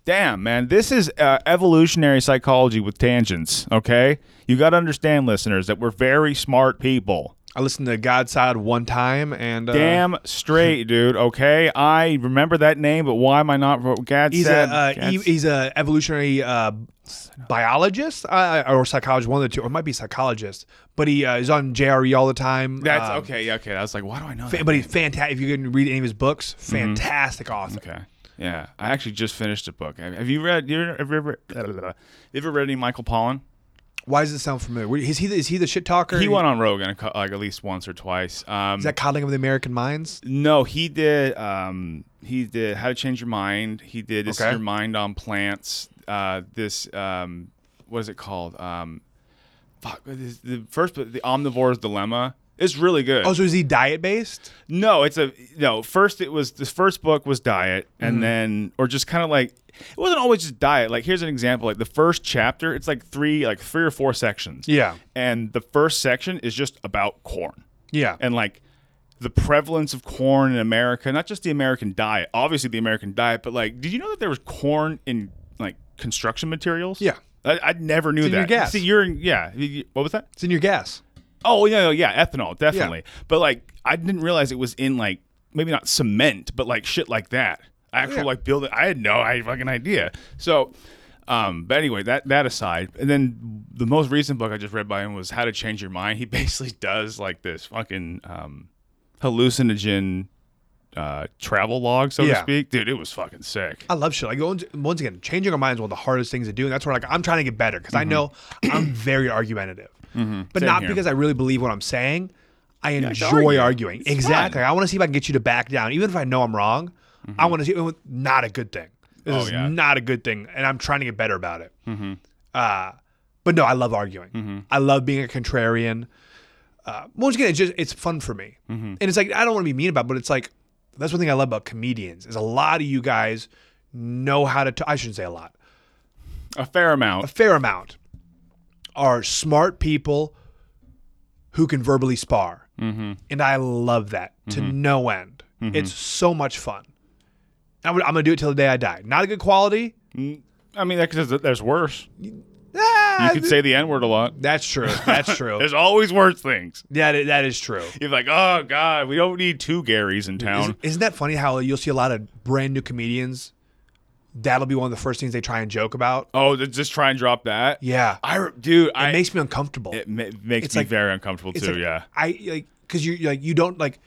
Damn, man, this is uh, evolutionary psychology with tangents. Okay, you got to understand, listeners, that we're very smart people. I listened to Gad Saad one time, and uh, Damn straight, dude. Okay, I remember that name, but why am I not? Gad He's a uh, Gad he, he's a evolutionary uh, biologist uh, or psychologist, one of the two, or it might be psychologist. But he uh, is on JRE all the time. That's Um, okay. Yeah, okay. I was like, why do I know fa- that? But he's fantastic. If you can read any of his books, fantastic author. Okay. Yeah, I actually just finished a book. Have you read? You ever, ever, you ever read any Michael Pollan? Why does it sound familiar? Is he the, is he the shit talker? He went on Rogan like at least once or twice. Um, Is that coddling of the American minds? no, he did. Um, he did How to Change Your Mind. He did This Okay. Is Your Mind on Plants. Uh, this um, what is it called? Um, fuck, what is the first, the Omnivore's Dilemma. It's really good. Oh, so is he diet based? No, it's a no. First, it was the first book was diet, Mm-hmm. and then or just kind of like it wasn't always just diet. Like here's an example: like the first chapter, it's like three, like three or four sections. Yeah. and the first section is just about corn Yeah. and like the prevalence of corn in America, not just the American diet, obviously the American diet, but like, did you know that there was corn in like construction materials? Yeah. I, I never knew in that. your gas. See, you're in, yeah. What was that? It's in your gas. Oh yeah, yeah, ethanol, definitely. But like, I didn't realize it was in like maybe not cement, but like shit like that. Actual Yeah. like building. I had no I fucking idea. So, um, but anyway, that that aside, and then the most recent book I just read by him was How to Change Your Mind. He basically does like this fucking um, hallucinogen uh, travel log, so to speak. Dude, it was fucking sick. I love shit. Like once, once again, changing our mind is one of the hardest things to do, and that's where like I'm trying to get better because I know I'm very argumentative, but Mm-hmm. Same not here. because I really believe what I'm saying. I enjoy arguing. It's exactly. fun. I want to see if I can get you to back down, even if I know I'm wrong. I want to see. Not a good thing. This Mm-hmm. Oh, is yeah. not a good thing, and I'm trying to get better about it. Mm-hmm. Uh, but no, I love arguing. I love being a contrarian. Uh, once again, it's just it's fun for me, Mm-hmm. and it's like I don't want to be mean about, it, but it's like that's one thing I love about comedians is a lot of you guys know how to. T- I shouldn't say a lot, A fair amount. a fair amount are smart people who can verbally spar, Mm-hmm. and I love that to no end. It's so much fun. I'm, gonna- I'm gonna do it till the day I die. Not a good quality. I mean, because there's worse. Ah, You could say the N word a lot. that's true. That's true. There's always worse things. yeah, that- that is true. You're like, oh god, we don't need two Garys in town. Isn't, isn't that funny how you'll see a lot of brand new comedians? That'll be one of the first things they try and joke about. oh, just try and drop that. Yeah, I, dude, it I makes me uncomfortable. it ma- makes me like- very uncomfortable too. like, yeah, I like because you like you don't like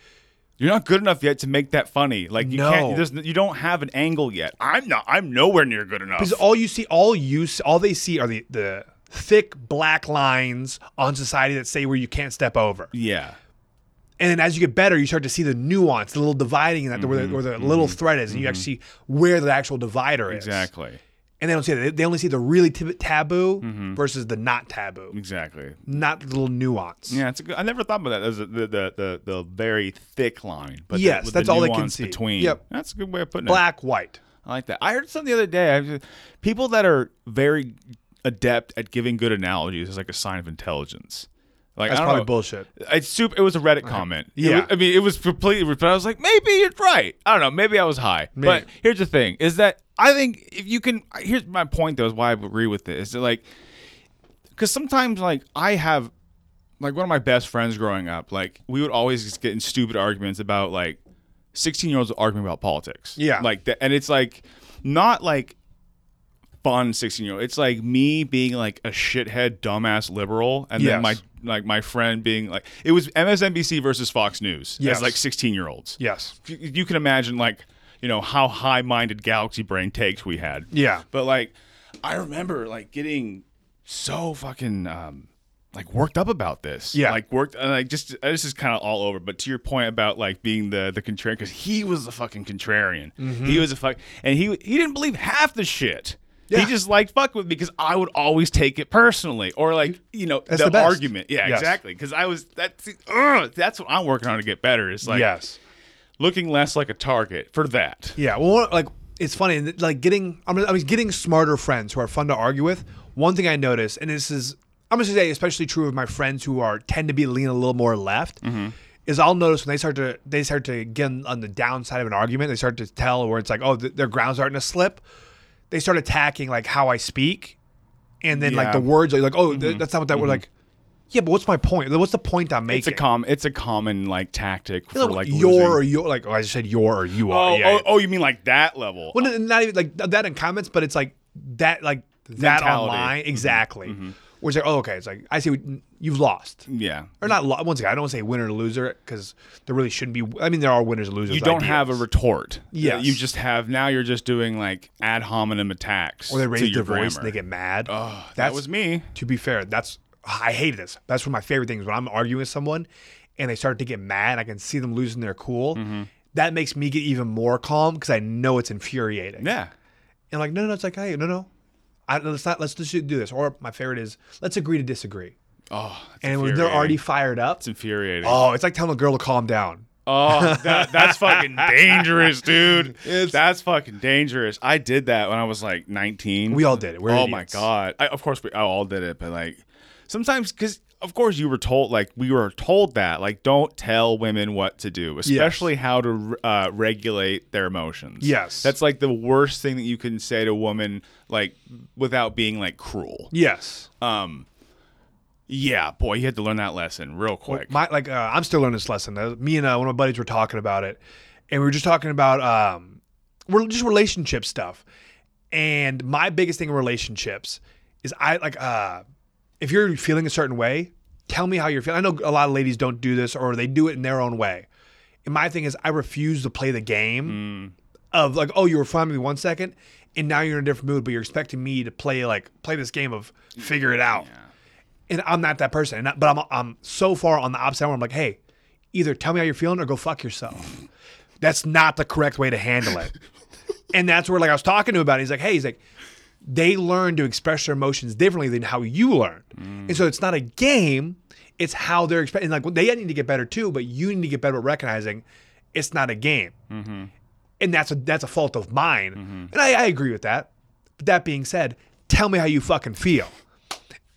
you're not good enough yet to make that funny. Like you No. can't. There's, you don't have an angle yet. I'm not. I'm nowhere near good enough. because all you see, all you all they see are the the thick black lines on society that say where you can't step over. yeah, And then as you get better, you start to see the nuance, the little dividing in that, where, the, mm-hmm. where the little mm-hmm. thread is, and you mm-hmm. actually see where the actual divider is. exactly, And they don't see that. They- only see the really t- taboo mm-hmm. versus the not taboo, exactly. not the little nuance. Yeah, it's a good. I never thought about that as the the the, the, the very thick line. But Yes, with that's the all they can see. between. Yep. that's a good way of putting it. Black, white. I like that. I heard something the other day. I was- people that are very adept at giving good analogies is like a sign of intelligence. Like That's I don't probably know. bullshit. It's super. It was a Reddit comment. Yeah. was- I mean, it was completely. But I was like, maybe you're right. I don't know. Maybe I was high. But here's the thing: is that I think if you can. Here's my point, though, is why I agree with it. Is that like, because sometimes like I have, like one of my best friends growing up, like we would always get in stupid arguments about like, sixteen year olds arguing about politics. Yeah. Like that, and it's like not like fun 16 year old it's like me being like a shithead dumbass liberal and then my like my friend being like it was msnbc versus fox news Yes. as like 16 year olds Yes. you, you can imagine like you know how high-minded galaxy brain takes we had Yeah. but like i remember like getting so fucking um like worked up about this Yeah. like worked and like just this is kind of all over but to your point about like being the the contrarian because he was a fucking contrarian Mm-hmm. he was a fuck and he he didn't believe half the shit Yeah. He just like fuck with me because I would always take it personally, or like you know That's the, the argument. Yeah, Yes. exactly. Because I was that's ugh, that's what I'm working on to get better. Is like yes. looking less like a target for that. Yeah, well, like it's funny, like getting I mean, getting smarter friends who are fun to argue with. One thing I notice, and this is I'm gonna say especially true of my friends who are tend to be leaning a little more left, mm-hmm. is I'll notice when they start to they start to get on- the downside of an argument, they start to tell where it's like, oh, th- their ground's starting to slip. They start attacking like how I speak, and then like the words are like, oh, th- mm-hmm. that's not what that. We're mm-hmm. like, yeah, but what's my point? What's the point I'm making? It's a com. It's a common like tactic for You know, like your or your like oh, I just said your or you are. Oh, yeah, oh, oh, you mean like that level? Well, not even like that in comments, but it's like that, like that Mentality. online, mm-hmm. exactly. Where it's like, oh, okay, it's like I see what, you've lost, yeah. or not. Lo- once again, I don't want to say winner or loser because there really shouldn't be. I mean, there are winners and losers. You don't ideas. have a retort. Yeah, You just have now. You're just doing like ad hominem attacks. or they raise their voice grammar. and they get mad. Oh, that was me. To be fair, that's I hate this. That's one of my favorite things when I'm arguing with someone and they start to get mad. I can see them losing their cool. Mm-hmm. That makes me get even more calm because I know it's infuriating. Yeah. And like, no, no, it's like, hey, no, no, I, let's not, let's just do this. Or my favorite is, let's agree to disagree. Oh, And when they're already fired up, it's infuriating. oh, it's like telling a girl to calm down. Oh, that, that's fucking dangerous, dude. It's- that's fucking dangerous. I did that when I was like 19. We all did it. We're oh idiots. my god. I, of course, we I all did it, but like sometimes because of course you were told like we were told that like don't tell women what to do especially how to uh, regulate their emotions Yes. that's like the worst thing that you can say to a woman like without being like cruel Yes. um yeah boy you had to learn that lesson real quick My like uh, I'm still learning this lesson. Uh, me and uh, one of my buddies were talking about it, and we were just talking about um, we're just relationship stuff. And my biggest thing in relationships is I like uh, if you're feeling a certain way, tell me how you're feeling. I know a lot of ladies don't do this or they do it in their own way. And my thing is I refuse to play the game mm. of like, oh, you were fine with me one second, and now you're in a different mood, but you're expecting me to play like play this game of figure it out and I'm not that person. And I- but I'm I'm so far on the opposite where I'm like, hey, either tell me how you're feeling or go fuck yourself. That's not the correct way to handle it. and that's where like I was talking to him about. It. He's like, hey, he's like, they learn to express their emotions differently than how you learned, and so it's not a game. It's how they're expressing. Like they need to get better too, but you need to get better at recognizing it's not a game, mm-hmm. and that's a that's a fault of mine. Mm-hmm. And I, I agree with that. But that being said, tell me how you fucking feel.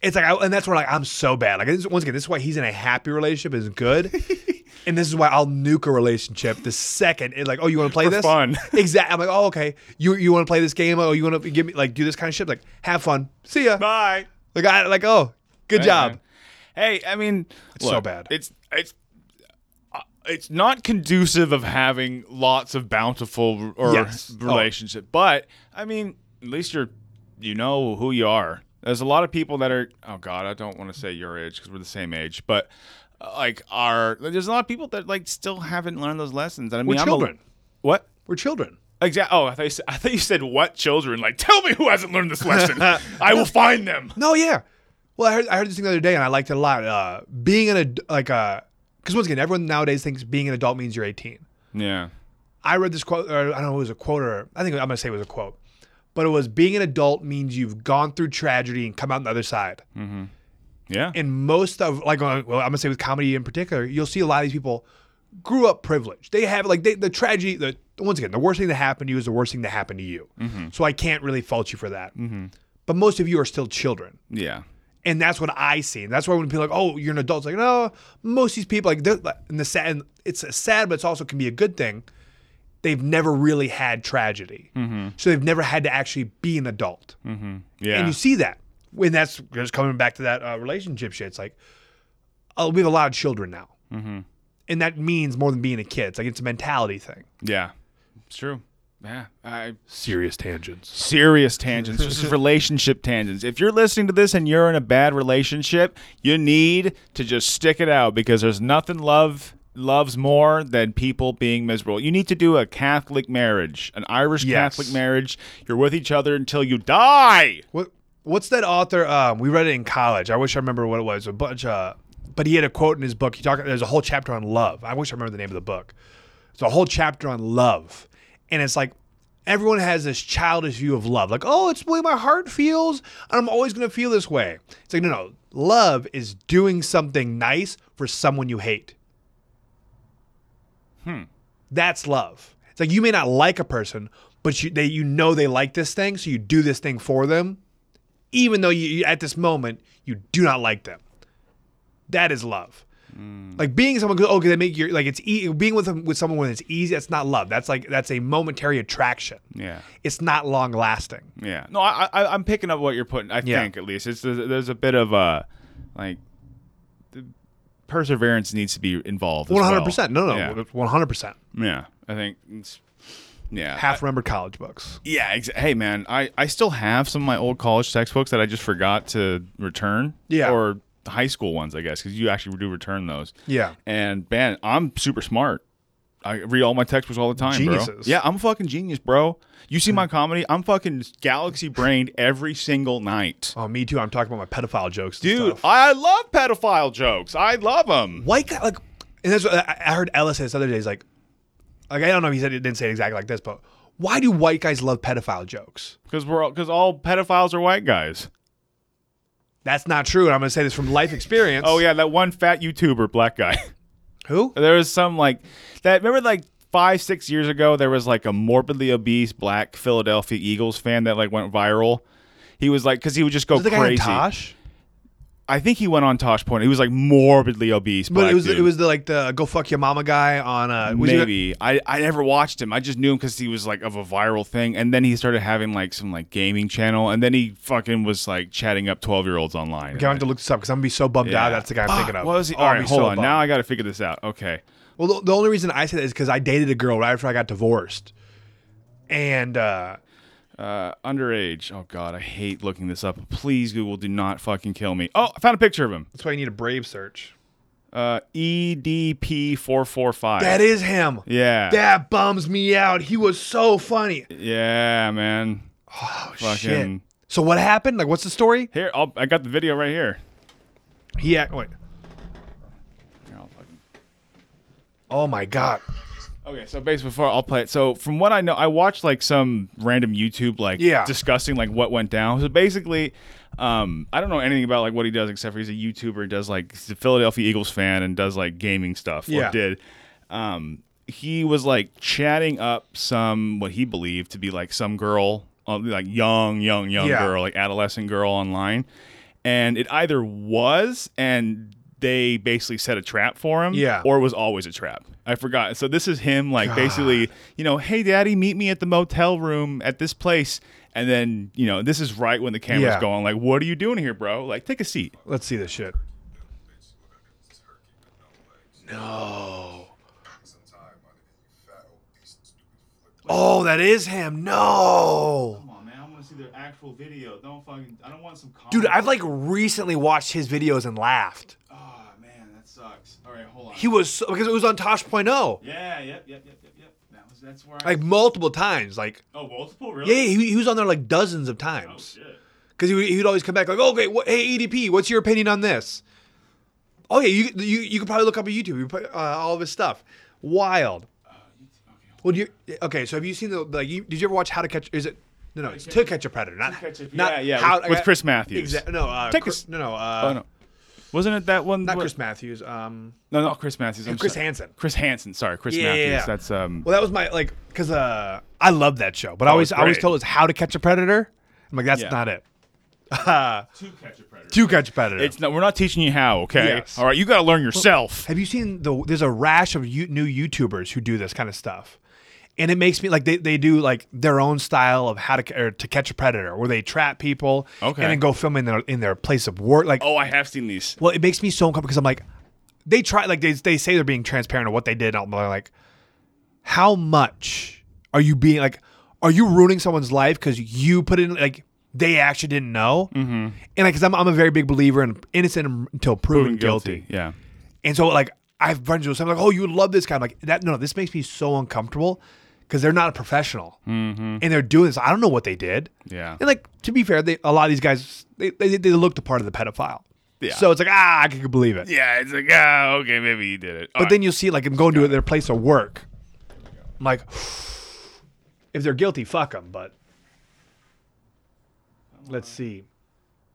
It's like, I, and that's where like I'm so bad. Like this, once again, this is why he's in a happy relationship is good, and this is why I'll nuke a relationship the second it's like, oh, you want to play For this? fun. Exactly. I'm like, oh, okay. You you want to play this game? Oh, you want to give me like do this kind of shit? Like, have fun. See ya. bye Like I like, oh, good Hey, job. man. Hey, I mean, it's so bad. It's it's uh, it's not conducive of having lots of bountiful or Yes. Oh. relationship. But I mean, at least you're you know who you are. There's a lot of people that are. Oh God, I don't want to say your age because we're the same age, but. Uh, Like are there's a lot of people that like still haven't learned those lessons. And I mean, We're I'm a- children. what? We're children. Exactly. Oh, I thought, you said, I thought you said what children? Like, tell me who hasn't learned this lesson. I will find them. No, yeah. Well, I heard, I heard this thing the other day and I liked it a lot. Uh, being an ad- like a because once again, everyone nowadays thinks being an adult means you're 18. Yeah. I read this quote, or I don't know, it was a quote, or I think I'm gonna say it was a quote, but it was being an adult means you've gone through tragedy and come out on the other side. Yeah. And most of, like, uh, well, I'm gonna say with comedy in particular, you'll see a lot of these people grew up privileged. They have like they, the tragedy. The once again, the worst thing that happened to you is the worst thing that happened to you. Mm-hmm. So I can't really fault you for that. Mm-hmm. But most of you are still children. yeah. And that's what I see. And that's why when people are like, oh, you're an adult, it's like, no, most of these people, like, and the sad, and it's sad, but it's also can be a good thing. They've never really had tragedy. Mm-hmm. So they've never had to actually be an adult. Yeah. And you see that. When that's just coming back to that uh, relationship shit. It's like, oh, we have a lot of children now. And that means more than being a kid. It's like, it's a mentality thing. yeah. It's true. Yeah. I Serious tangents. serious tangents. this is relationship tangents. If you're listening to this and you're in a bad relationship, you need to just stick it out because there's nothing love loves more than people being miserable. You need to do a Catholic marriage, an Irish Yes. Catholic marriage. You're with each other until you die. What What's that author? Um, we read it in college. I wish I remember what it was. A bunch of, but he had a quote in his book. He talked. There's a whole chapter on love. I wish I remember the name of the book. It's a whole chapter on love, and it's like everyone has this childish view of love. Like, oh, it's the way my heart feels, and I'm always gonna feel this way. It's like, no, no. Love is doing something nice for someone you hate. Hmm. That's love. It's like you may not like a person, but you they you know they like this thing, so you do this thing for them even though you at this moment you do not like them. That is love. Like being someone, oh, okay, they make you like it's e- being with them with someone when it's easy. That's not love. That's like that's a momentary attraction. Yeah. It's not long lasting. Yeah. No, I, I I'm picking up what you're putting. I Yeah. think at least it's there's, a bit of uh like the perseverance needs to be involved. One hundred percent. No, no, one hundred percent. Yeah. I think it's yeah. Half remembered college books. Yeah, exa- hey man, I, I still have some of my old college textbooks that I just forgot to return. Yeah. Or high school ones, I guess, because you actually do return those. Yeah. And man, I'm super smart. I read all my textbooks all the time, bro. Yeah, I'm a fucking genius, bro. You see hmm. my comedy? I'm fucking galaxy brained every single night. Oh, me too. I'm talking about my pedophile jokes, Dude, stuff. I love pedophile jokes. I love them. white guy like, and that's what I I heard Ellis say this other day. He's like, like I don't know. if He said it didn't say it exactly like this, but why do white guys love pedophile jokes? Because we're because all pedophiles are white guys. That's not true, and I'm gonna say this from life experience. Oh yeah, that one fat YouTuber, black guy. who? There was some like that. Remember, like five, six years ago, there was like a morbidly obese black Philadelphia Eagles fan that like went viral. He was like, because he would just go Is it the guy in crazy. I think he went on Tosh Point. He was like morbidly obese. But it was dude. it was the like the go fuck your mama guy on uh maybe I, I never watched him. I just knew him because he was like of a viral thing, and then he started having like some like gaming channel, and then he fucking was like chatting up twelve year olds online. Okay, I have to look this up because I'm gonna be so bummed out. That's the guy I'm thinking of. What was he? All right, hold so on. bummed. Now I got to figure this out. Okay. Well, the, the only reason I said that is because I dated a girl right after I got divorced, and uh, Uh, underage. Oh God, I hate looking this up. Please, Google, do not fucking kill me. Oh, I found a picture of him. that's why you need a Brave search. Uh, EDP four four five. That is him. Yeah. That bums me out. He was so funny. yeah, man. Oh Fucking- shit. So what happened? Like, what's the story? Here, I'll, I got the video right here. He act- wait. Here, Oh my god. Okay, so basically before I'll play it. So from what I know, I watched like some random YouTube like Yeah. discussing like what went down. So basically, um, I don't know anything about like what he does except for he's a YouTuber. Does like he's a Philadelphia Eagles fan and does like gaming stuff. Or Yeah. did. Um, he was like chatting up some what he believed to be like some girl, uh, like young, young, young Yeah. girl, like adolescent girl online, and it either was and they basically set a trap for him, Yeah. or it was always a trap. I forgot. So this is him, like basically, you know, hey, daddy, meet me at the motel room at this place. And then, you know, this is right when the camera's Yeah. going, like, what are you doing here, bro? Like, take a seat. Let's see this shit. No. Oh, that is him. No. Come on, man. I want to see the actual video. Don't fucking, I don't want some. Dude, I've like recently watched his videos and laughed. Man, that sucks. All right, hold on. He was so, because it was on Tosh.0 yeah, yep, yep, yep, yep, yep. That was, that's where I. like multiple times. Like, oh, multiple, really? yeah, he, he was on there like dozens of Oh, times. shit. Because he would, he would always come back like, okay, what, hey EDP, what's your opinion on this? Oh yeah, you you, you could probably look up on YouTube. You put uh, all of his stuff. Wild. Well, do you okay? So have you seen the like? You, did you ever watch How to Catch? Is it no no? It's to catch a predator, not Catch a- not yeah, yeah, how, with- with Chris Matthews. No, uh, Take a Chris, s- no no uh, Oh, no. Wasn't it that one? not what- Chris Matthews. Um, No, not Chris Matthews. I'm Chris sorry. Hansen. Chris Hansen. Sorry, Chris Yeah, Matthews. yeah, yeah. That's um. Well, that was my like because uh, I love that show, but I Oh, always I always told it was How to Catch a Predator. I'm like, that's Yeah. not it. to catch a predator. To Catch a Predator. It's not. We're not teaching you how. Okay. Yes. All right. You got to learn yourself. Have you seen the? There's a rash of you, new YouTubers who do this kind of stuff, and it makes me like they, they do like their own style of how to or to catch a predator, where they trap people Okay. and then go film in their in their place of work. Like, oh, I have seen these. well, it makes me so uncomfortable because I'm like, they try like they they say they're being transparent of what they did. And I'm like, how much are you being like? Are you ruining someone's life because you put in like? They actually didn't know, mm-hmm. and like, cause I'm, I'm a very big believer in innocent until proven, Proven guilty. Yeah. And so like I have friends who say like, "Oh, you would love this guy." I'm like, "That no, this makes me so uncomfortable because they're not a professional and they're doing this. I don't know what they did." Yeah. And like to be fair, they, a lot of these guys they they, they look the part of the pedophile. Yeah. So it's like ah, I can believe it. Yeah. It's like ah, okay, maybe you did it. But then you see like them going to their place of work. I'm like, if they're guilty, fuck them. But let's see.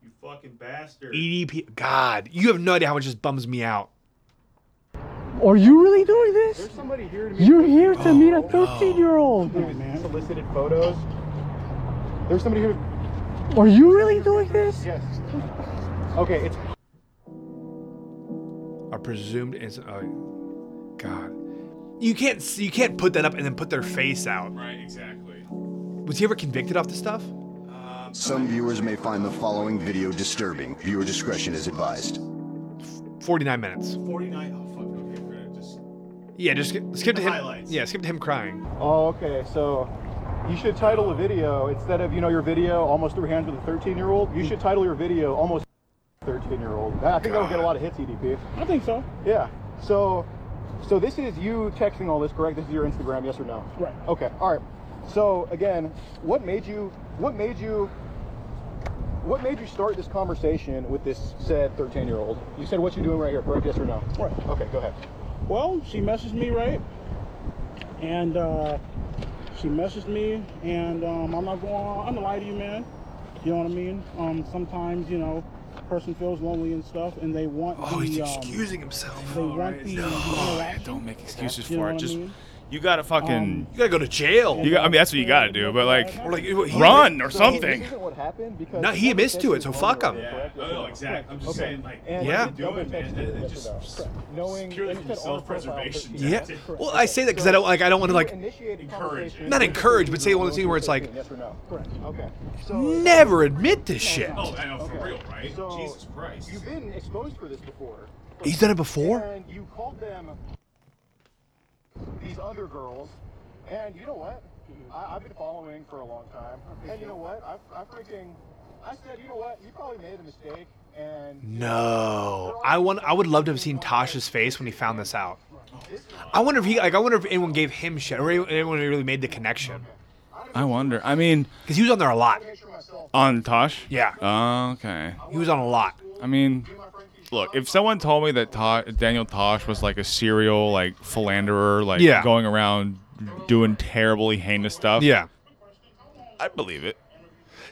you fucking bastard. EDP. God, you have no idea how much this bums me out. Are you really doing this? There's somebody here to meet You're here to meet a 13 year old. man. Solicited photos. There's somebody here. Are you really doing this? Yes. Okay, it's. Are presumed innocent. Oh, God. You can't you can't put that up and then put their face out. Right, exactly. Was he ever convicted off the stuff? Um, Some viewers may find the following video disturbing. Viewer discretion is advised. 49 minutes. 49, yeah, just skip, skip to him. highlights. Yeah, skip to him crying. oh, okay. So you should title a video instead of you know your video almost through hands with a 13 year old. You should title your video almost 13 year old. I think that'll get a lot of hits, EDP. I think so. Yeah. So, so this is you texting all this, correct? This is your Instagram, yes or no? Right. Okay. All right. So again, what made you? What made you? What made you start this conversation with this said 13 year old? You said what you're doing right here, correct? Yes or no? Right. Okay. Go ahead. Well, she messaged me, right? And uh, she messaged me, and um, I'm not going. I'm gonna lie to you, man. You know what I mean? Um, sometimes, you know, person feels lonely and stuff, and they want Oh, the. he's um, excusing himself. They want the, the Oh, interaction. don't make excuses You for it. what I Just mean? You gotta fucking. Um, you gotta go to jail. you got, I mean, that's what you gotta do. But like, or like he- run or So something. This isn't what happened because No, he admits to it, so fuck him. Yeah, no, no, exactly. I'm just saying, like, And Yeah. you did man, text it- me, it yes or just- no? Correct. knowing purely and you from said on profile self-preservation. Yeah. Well, I say that because I don't like. I don't want to like initiated encourage. Not encourage, but say one of girls the things where it's like- yes or no. Correct. Okay. So never admit this shit. Oh, I know for real, right? Jesus Christ. You've been exposed for this before. He's done it before. And you called them these other girls, and you know what? I, I've been following for a long time, and you know what? I, I freaking, I said, you know what? You probably made a mistake, and No, I want. I would love to have seen Tosh's face when he found this out. I wonder if he like. I wonder if anyone gave him shit or anyone really made the connection I wonder. I mean, because he was on there a lot. on Tosh. Yeah, Oh, okay. he was on a lot. I mean, look, if someone told me that Tosh, Daniel Tosh was like a serial like philanderer, like Yeah. going around doing terribly heinous stuff, Yeah. I'd believe it.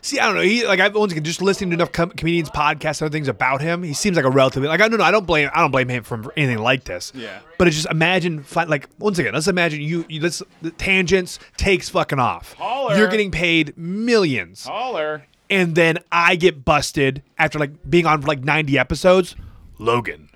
See, I don't know. He like I've once again just listening to enough com- comedians podcasts and other things about him. He seems like a relatively like I don't know. I don't blame I don't blame him for anything like this. Yeah. But it's just imagine fi- like once again. Let's imagine you. you let's the tangents takes fucking off. Holler. You're getting paid millions, Holler. and then I get busted after like being on for like 90 episodes. Logan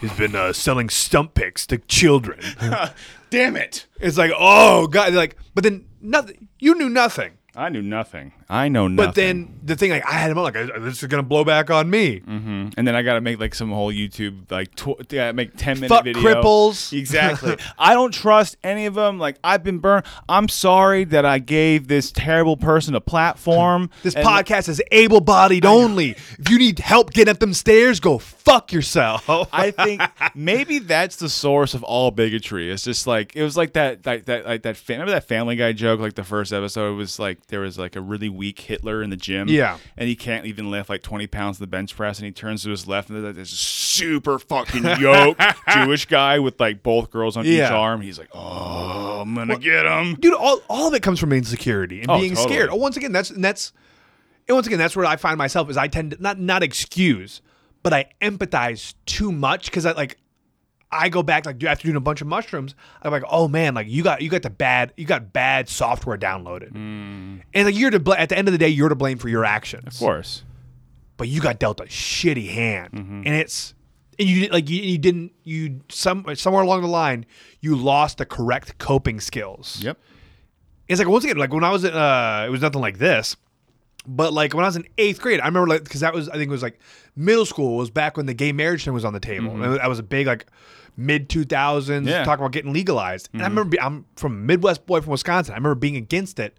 has been uh, selling stump picks to children. Damn it. it's like oh god. Like but then nothing. You knew nothing. I knew nothing. I know nothing. But then the thing, like I had him on, like "Uh, this is gonna blow back on me. and then I got to make like some whole YouTube like tw- yeah, make ten minute Fuck video. cripples. Exactly. I don't trust any of them. Like I've been burned. I'm sorry that I gave this terrible person a platform. This And- podcast is able-bodied only. If you need help getting up them stairs, go fuck yourself. I think maybe that's the source of all bigotry. It's just like it was like that like that like that. Remember that Family Guy joke? Like the first episode was like there was like a really weak Hitler in the gym. Yeah. and he can't even lift like twenty pounds of the bench press, and he turns to his left, and there's this super fucking yoked Jewish guy with like both girls on each arm. He's like, oh, I'm gonna get him. dude, all, all of it comes from insecurity and Oh, being totally. scared. Oh, once again, that's and that's and once again, that's where I find myself is I tend to not not excuse, but I empathize too much because I like I go back like after doing a bunch of mushrooms, I'm like, oh man, like you got you got the bad you got bad software downloaded, and like you're to bl- at the end of the day you're to blame for your actions, Of course. but you got dealt a shitty hand, Mm-hmm. and it's and you like you, you didn't you some somewhere along the line you lost the correct coping skills. Yep. It's like once again, like when I was in, uh, it was nothing like this, but like when I was in eighth grade, I remember like because that was I think it was like middle school was back when the gay marriage thing was on the table. And that was a big like mid two thousands Yeah. talking about getting legalized. And I remember be, I'm from Midwest boy from Wisconsin. I remember being against it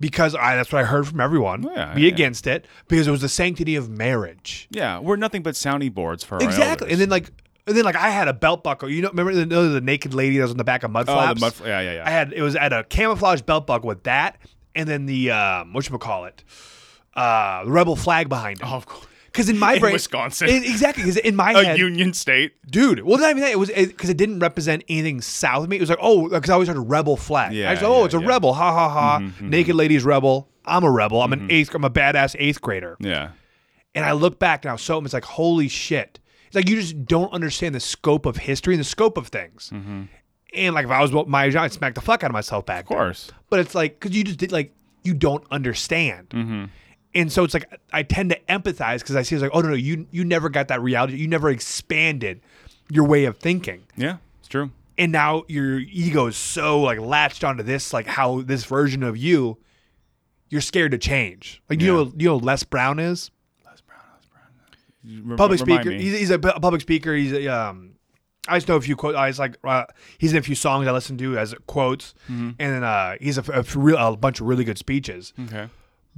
because I that's what I heard from everyone. Yeah, be yeah. against it because it was the sanctity of marriage. Yeah, we're nothing but sounding boards for Exactly, and then like. And then, like, I had a belt buckle. You know, remember the, know the naked lady that was on the back of mud Oh, the mud yeah, yeah, yeah. I had it was at a camouflage belt buckle with that, and then the um, what you call it, uh, the rebel flag behind it. Oh, of course. Because in my In brain, Wisconsin. in- exactly. Because in my a head, Union State. dude. Well, not even that. It was because it, didn't represent anything south of me. It was like, oh, because I always heard rebel flag. Yeah, I was like, oh, yeah, it's a yeah. rebel. Ha ha ha. Mm-hmm, mm-hmm. Naked ladies rebel. I'm a rebel. I'm an mm-hmm. eighth. I'm a badass eighth grader. Yeah. And I look back now, so it's like, holy shit. It's like you just don't understand the scope of history and the scope of things. And like if I was my age, I'd smack the fuck out of myself back. Of course. But it's like because you just did like you don't understand. And so it's like I tend to empathize because I see it's like, oh no, no, you you never got that reality. You never expanded your way of thinking. Yeah, it's true. And now your ego is so like latched onto this, like how this version of you, you're scared to change. Like you Yeah. know, you know, Les Brown is Rem- public remind speaker. me. He's, he's a public speaker. He's a, um, I just know a few quotes. I just like uh, he's in a few songs I listen to as quotes, Mm-hmm. and then uh, he's a, a, real, a bunch of really good speeches. okay.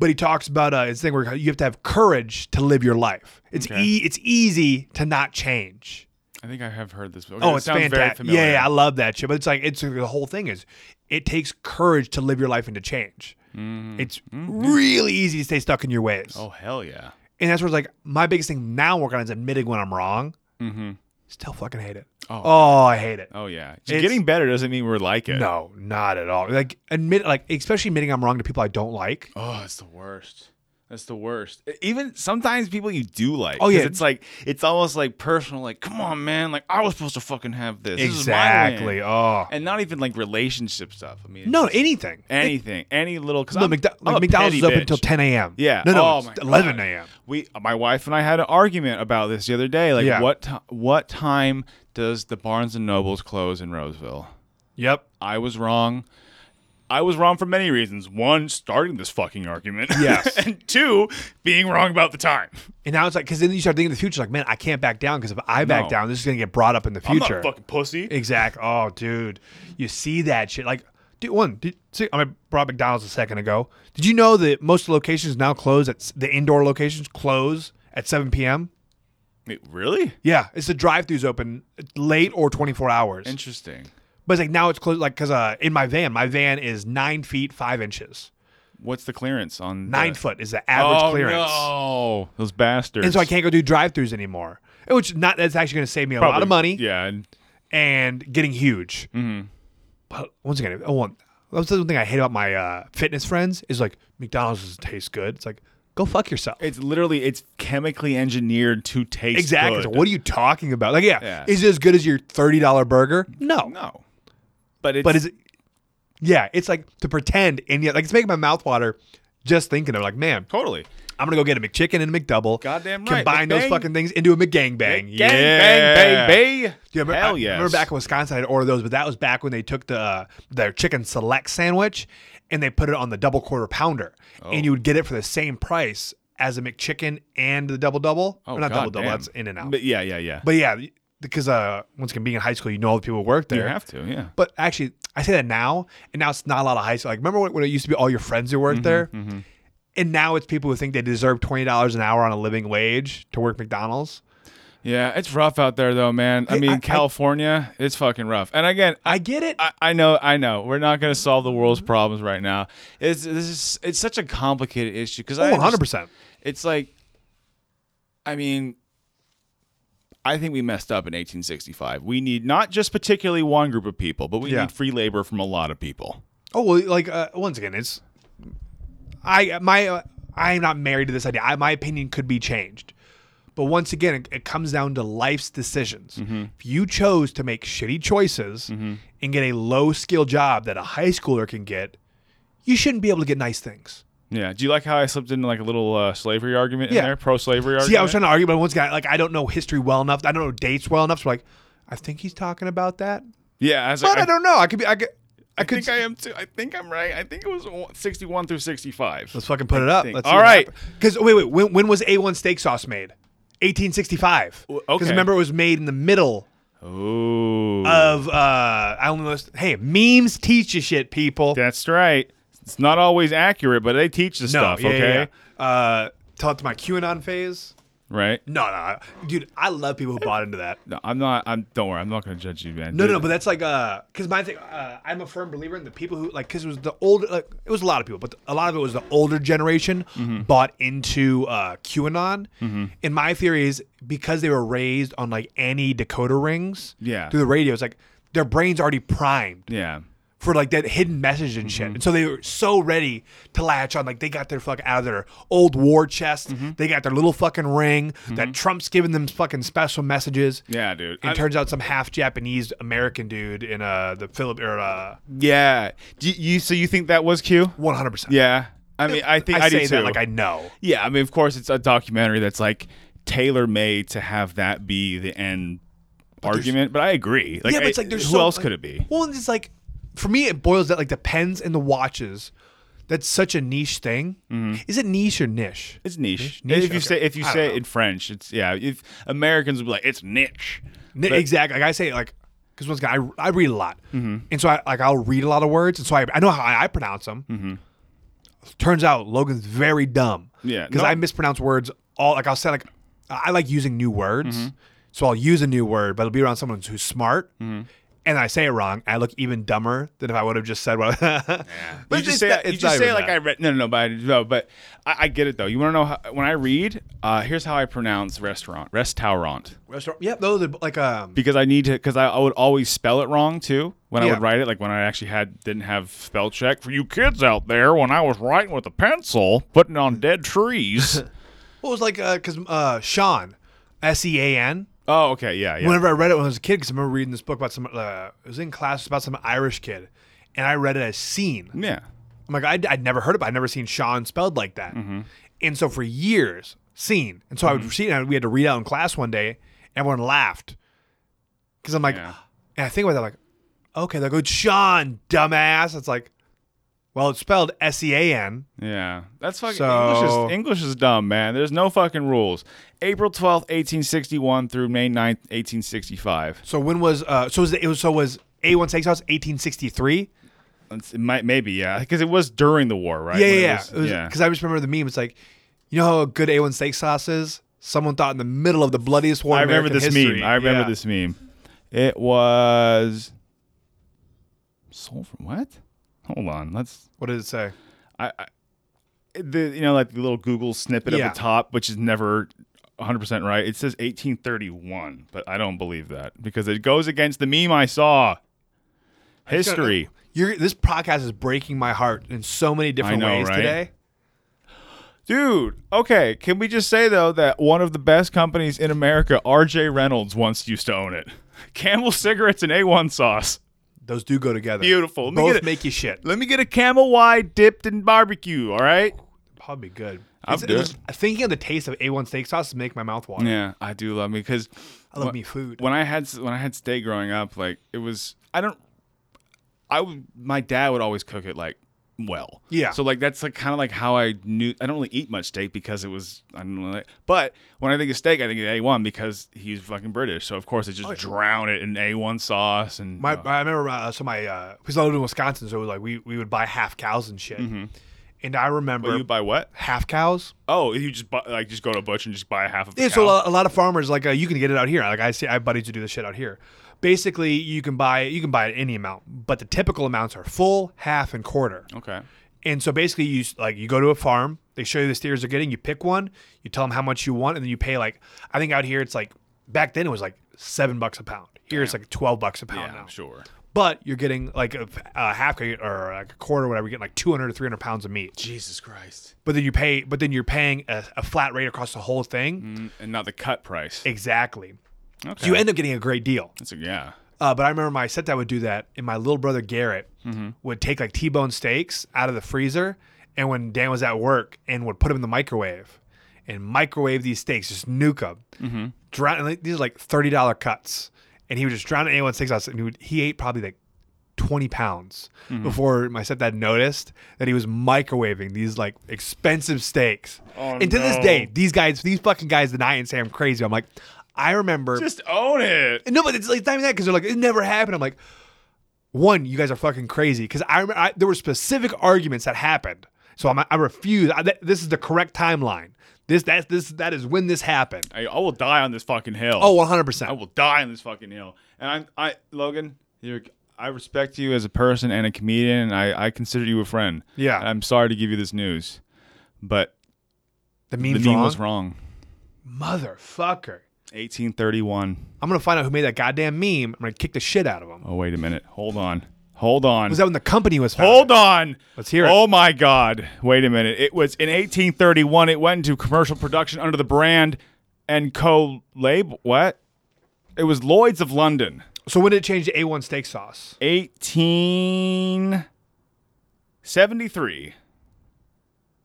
But he talks about uh, his thing where you have to have courage to live your life. It's Okay. e- it's easy to not change. I think I have heard this. Okay, Oh, it it's sounds very fantastic. familiar. Yeah, yeah, I love that shit. But it's like it's the whole thing is it takes courage to live your life and to change. It's really easy to stay stuck in your ways. Mm-hmm. Oh hell yeah. And that's where it's like my biggest thing now working on is admitting when I'm wrong. Mm-hmm. Still fucking hate it. Oh. Oh, I hate it. Oh yeah. It's- Getting better doesn't mean we're like it. No, not at all. Like admit, like especially admitting I'm wrong to people I don't like. Oh, it's the worst. That's the worst. Even sometimes people you do like. Oh yeah. it's like it's almost like personal. Like, come on, man. Like I was supposed to fucking have this. This. Exactly. Oh. and not even like relationship stuff. I mean, No, anything. anything, any little. Because No, I'm, McDo- I'm like McDonald's is petty open bitch. until 10 a.m. Yeah. No, no, Oh, it's 11 a.m. We, uh, my wife and I had an argument about this the other day. Like, Yeah. what ti what time does the Barnes and Nobles close in Roseville? Yep. I was wrong. I was wrong for many reasons. One, starting this fucking argument. Yes. and two, being wrong about the time. And now it's like, because then you start thinking of the future, like, man, I can't back down because if I back No. down, this is going to get brought up in the I'm not future. a fucking pussy. Exact. Oh, dude, you see that shit. Like, dude, one. Did, see, I mean, brought McDonald's a second ago. Did you know that most locations now close at s- the indoor locations close at 7 p.m. Wait, really? Yeah, it's the drive-throughs open late or 24 hours. Interesting. But it's like now it's closed. Like, cause uh, in my van, my van is nine feet five inches. What's the clearance on Nine the- foot is the average clearance oh, clearance. No, those bastards. And so I can't go do drive-throughs anymore. Which not that's actually going to save me a lot Probably- of money Yeah, and and getting huge. Mm-hmm. But once again, I want. That's the one thing I hate about my uh, fitness friends is like McDonald's doesn't taste good. It's like go fuck yourself. it's literally it's chemically engineered to taste exactly. good. What are you talking about? Like, yeah, Yeah. is it as good as your thirty dollar burger? No, No, but it's but is it? Yeah, it's like to pretend and yet like it's making my mouth water just thinking of it. like, man, totally. I'm gonna go get a McChicken and a McDouble. Goddamn right. Combine those fucking things into a McGangbang. Gang, yeah. bang, baby. Yeah, remember, Hell I remember back in Wisconsin, I'd order those, but that was back when they took the uh, their chicken select sandwich and they put it on the double quarter pounder, Oh. and you would get it for the same price as a McChicken and the double double. Oh, Or not double double. That's in and out. But yeah, yeah, yeah. But yeah, because uh, once again, being in high school, you know all the people who work there. you have to, yeah. But actually, I say that now, and now it's not a lot of high school. Like, remember when, when it used to be all your friends who worked Mm-hmm, there? And now it's people who think they deserve twenty dollars an hour on a living wage to work McDonald's. Yeah, it's rough out there though, man. I Hey, mean, I- I- California, it's fucking rough. And again, I, I get it. I, I know, I know. We're not going to solve the world's problems right now. It's this is it's such a complicated issue because Oh, I 100 underst- percent. It's like, I mean, I think we messed up in 1865. We need not just particularly one group of people, but we Yeah. need free labor from a lot of people. Oh well, like uh, once again, it's I my uh, I am not married to this idea. I, my opinion could be changed, but once again, it, it comes down to life's decisions. If you chose to make shitty choices and get a low skill job that a high schooler can get, you shouldn't be able to get nice things. Yeah. Do you like how I slipped in like a little uh, slavery argument Yeah. in there? Pro slavery argument? See, I was trying to argue, but once again, like I don't know history well enough. I don't know dates well enough. So like, I think he's talking about that, Yeah. I was but like, I, don't know. I could be. I could. I, I could. think I am too. I think I'm right. I think it was 61 through 65. Let's fucking put it up. think- Let's All right. Because wait, wait. When, when was A1 steak sauce made? 1865. W- Because okay. remember, it was made in the middle Ooh. of. uh I don't know. Hey, memes teach you shit, people. That's right. It's not always accurate, but they teach the no, stuff, yeah, okay? yeah. Uh, tell it to my QAnon phase. Right? No, no, dude. I love people who bought into that. No, I'm not. I'm. Don't worry. I'm not going to judge you, man. No, Dude, no, but that's like uh, because my thing, uh, I'm a firm believer in the people who like, because it was the older, like, it was a lot of people, but a lot of it was the older generation Mm-hmm. bought into uh, QAnon. And my theory is because they were raised on like any decoder rings, Yeah. through the radio, it's like their brains already primed Yeah. For like that hidden message and Mm-hmm. shit. And so they were so ready to latch on. Like they got their fuck out of their old war chest. Mm-hmm. They got their little fucking ring that Trump's giving them fucking special messages. Yeah, dude. It turns out some half Japanese American dude in uh the Philip or uh yeah. Do you, so you think that was Q? one hundred percent. Yeah. I mean, I think I, I, say that like I know. yeah. I mean, of course, it's a documentary that's like tailor made to have that be the end argument. But I agree. Like, yeah, but it's like there's who so, else like- could it be? Well, it's like for me it boils down like the pens and the watches. That's such a niche thing. Is it niche or niche? It's niche. Niche? If you Okay. say if you say know. it in French, it's yeah. If Americans would be like, it's niche. Ni- But- exactly. Like I say, like because once again, I, I read a lot, Mm-hmm. and so I like I'll read a lot of words, and so I, I know how I, pronounce them. Mm-hmm. Turns out Logan's very dumb. Yeah, because no. I mispronounce words all. Like I'll say like I like using new words, Mm-hmm. so I'll use a new word, but it'll be around someone who's smart, Mm-hmm. And I say it wrong, I look even dumber than if I would have just said what. but you just say not- you just say like that. I read. No, no, no, but I, no, but I, I get it though. You want to know how, when I read? Uh, here's how I pronounce restaurant, restaurant, restaurant. Yep, those are like um. because I need to because I, I would always spell it wrong too when I would write it. Like when I actually had didn't have spell check for you kids out there when I was writing with a pencil, putting on dead trees. What was like uh because uh Sean, S E A N. oh, okay, yeah, yeah. Whenever I read it when I was a kid, because I remember reading this book about some. Uh, it was in class about some Irish kid, and I read it as scene. yeah. I'm like, I'd, I'd never heard of it. I'd never seen Sean spelled like that. And so for years, seen. And so I would see it, and we had to read out in class one day. Everyone laughed. Because I'm like, Yeah. and I think about that, like, okay, they'll go, Sean, dumbass. It's like, well, it's spelled S E A N. Yeah, that's fucking So- English. Is, English is dumb, man. There's no fucking rules. April twelfth, eighteen sixty one through May 9th, eighteen sixty five. So when was, uh, so was it, it was, so was A1 Steakhouse 1863? It might maybe yeah, because it was during the war, right? Yeah, When it yeah, was- yeah. Because I just remember the meme. It's like, you know how good A1 steak sauce is? Someone thought in the middle of the bloodiest war I in remember American this history. meme. I remember Yeah. this meme. It was sold from what? Hold on, let's. What did it say? I, I the you know like the little Google snippet Yeah. at the top, which is never 100 percent right. It says 1831, but I don't believe that because it goes against the meme I saw. History. You're, this podcast is breaking my heart in so many different know, ways right? today. Dude, okay. Can we just say though that one of the best companies in America, RJ Reynolds, once used to own it. Camel cigarettes and A1 sauce. Those do go together. Beautiful. Let Both a- make you shit. Let me get a Camel Wide dipped in barbecue. All right. Probably good. I'm It's- it's- Thinking of the taste of A1 steak sauce make my mouth water. Yeah, I do love me because I love me food. when I had when I had steak growing up, like it was I don't I would my dad would always cook it like well. Yeah. So like that's like kind of like how I knew I don't really eat much steak because it was I don't know. Like, but when I think of steak, I think of A one because he's fucking British. So of course I just drown it in A one sauce and My, uh, I remember uh, so my uh, because I lived in Wisconsin, so it was like we, we would buy half cows and shit. And I remember Mm-hmm. you buy what? half cows. Oh, you just buy, like just go to a butcher and just buy a half of a Yeah, cow. so a lot, a lot of farmers like uh, you can get it out here. Like I see, I have buddies who do this shit out here. Basically, you can buy you can buy it any amount, but the typical amounts are full, half, and quarter. okay. And so basically, you like you go to a farm, they show you the steers they're getting, you pick one, you tell them how much you want, and then you pay like I think out here it's like back then it was like seven bucks a pound. Here it's like twelve bucks a pound Yeah, now. sure. But you're getting like a, a half or like a quarter, whatever. You're getting like 200 to 300 pounds of meat. Jesus Christ. But then you pay, but then you're paying a, a flat rate across the whole thing. Mm, And not the cut price. Exactly. Okay. So you end up getting a great deal. That's a, yeah. Uh, but I remember my stepdad would do that, and my little brother Garrett Mm-hmm. would take like T-bone steaks out of the freezer, and when Dan was at work, and would put them in the microwave, and microwave these steaks, just nuke them. Mm-hmm. Drown, like, these are like thirty dollar cuts, and he would just drown in A1 steak sauce, and he, would, he ate probably like twenty pounds Mm-hmm. before my stepdad noticed that he was microwaving these like expensive steaks. and to this Oh, day, these guys, these fucking guys deny and say I'm crazy. I'm like, I remember Just own it. no, but it's like it's not even that because they're like it never happened. I'm like, one, you guys are fucking crazy because I remember I, there were specific arguments that happened. So I'm, I refuse. I, th- this is the correct timeline. This that this that is when this happened. I, I will die on this fucking hill. Oh, 100. percent I will die on this fucking hill. And I, I, Logan, you're, I respect you as a person and a comedian, and I, I consider you a friend. Yeah. And I'm sorry to give you this news, but The the meme's meme wrong. was wrong. Motherfucker. 1831. I'm gonna find out who made that goddamn meme. I'm gonna kick the shit out of him. Oh wait a minute. Hold on. Hold on. Was that when the company was founded? Hold on. Let's hear it. Oh my God. Wait a minute. It was in 1831. It went into commercial production under the brand and co label. What? It was Lloyd's of London. So when did it change to A1 steak sauce? 1873.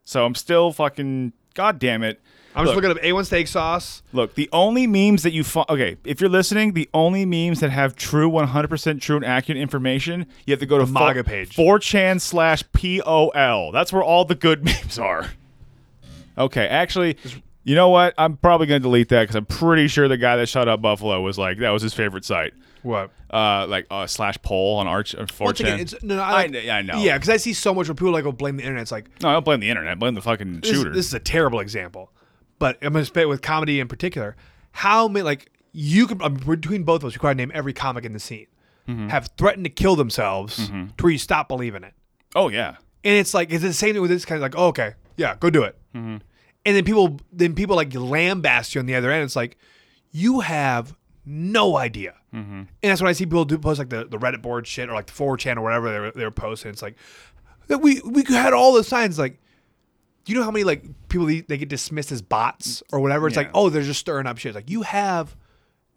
So I'm still fucking. God damn it. I'm just Look. looking up A1 steak sauce. Look, the only memes that you find, okay, if you're listening, the only memes that have true, 100% true and accurate information, you have to go to The MAGA page. 4chan slash POL. That's where all the good memes are. Okay, actually, you know what? I'm probably going to delete that because I'm pretty sure the guy that shut up Buffalo was like, that was his favorite site. What? Uh, like uh, slash poll on Arch or 4chan. Once again, it's no, no, I, like, kn- yeah, I know. Yeah, because I see so much where people like will blame the internet. It's like no, I don't blame the internet. Blame the fucking this, shooter. this is a terrible example, but I'm gonna spit with comedy in particular. How many like you could um, between both of us, you could probably name every comic in the scene. Mm-hmm. have threatened to kill themselves mm-hmm. to where you stop believing it. Oh yeah. And it's like it's the same thing with this kind of like, oh, okay, yeah, go do it. Mm-hmm. And then people then people like lambast you on the other end. It's like you have no idea. And that's when I see people do post like the, the Reddit board shit or like the 4chan or whatever they were, they were posting. It's like that we we had all the signs like. Do you know how many like people they they get dismissed as bots or whatever? It's Yeah. like, oh, they're just stirring up shit. It's like you have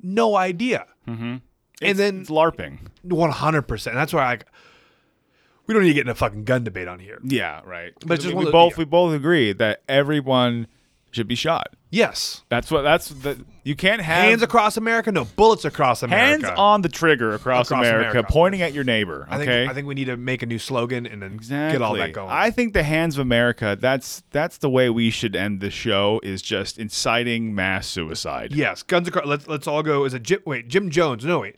no idea. Mm-hmm. It's- And then it's LARPing. one hundred percent. That's why I. We don't need to get in a fucking gun debate on here. Yeah, right. But just we, we both yeah. we both agree that everyone should be shot. Yes, That's what that's the you can't have hands across America, no bullets across America. hands on the trigger across, Across America, America. pointing at your neighbor. I think Okay. I think we need to make a new slogan and then Exactly. get all that going. I think the hands of America. That's that's the way we should end the show. Is just inciting mass suicide. yes, guns across. Let's let's all go. Is it Jim? Wait, Jim Jones? No, wait.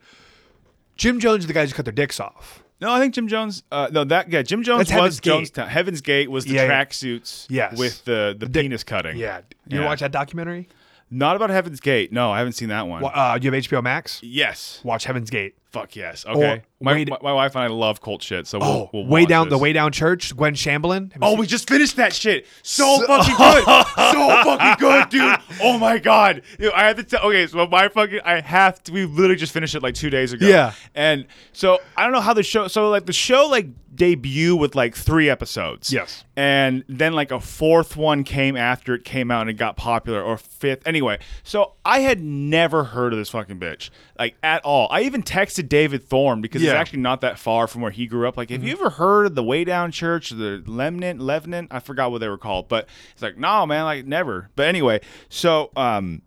Jim Jones is the guys who cut their dicks off. No, I think Jim Jones. Uh, no, that yeah, Jim Jones That's Heaven's was Gate. Jonestown. Heaven's Gate was the Yeah, yeah. tracksuits. Yes. with the the, dick- penis cutting. Yeah, you Yeah. watch that documentary? Not about Heaven's Gate. No, I haven't seen that one. Wa- Uh, do you have HBO Max? Yes. Watch Heaven's Gate. Fuck yes. Okay. my, my, my wife and I love cult shit, so we'll, Oh, we'll way down the way down church. Gwen Shamblin. Oh, we just finished that shit. So, fucking good. So fucking good, dude. Oh my god. Dude, I have to tell. Okay, so my fucking. I have to. We literally just finished it like two days ago. Yeah. And so I don't know how the show. So like the show like debut with like three episodes. Yes. And then like a fourth one came after it came out and it got popular, or fifth. Anyway, so I had never heard of this fucking bitch like at all. I even texted David Thorne because Yeah. it's actually not that far from where he grew up. Like, have you ever heard of the Way Down Church, the Lemnant, Levenant? I forgot what they were called, but it's like, no, man, like never. But anyway, so um,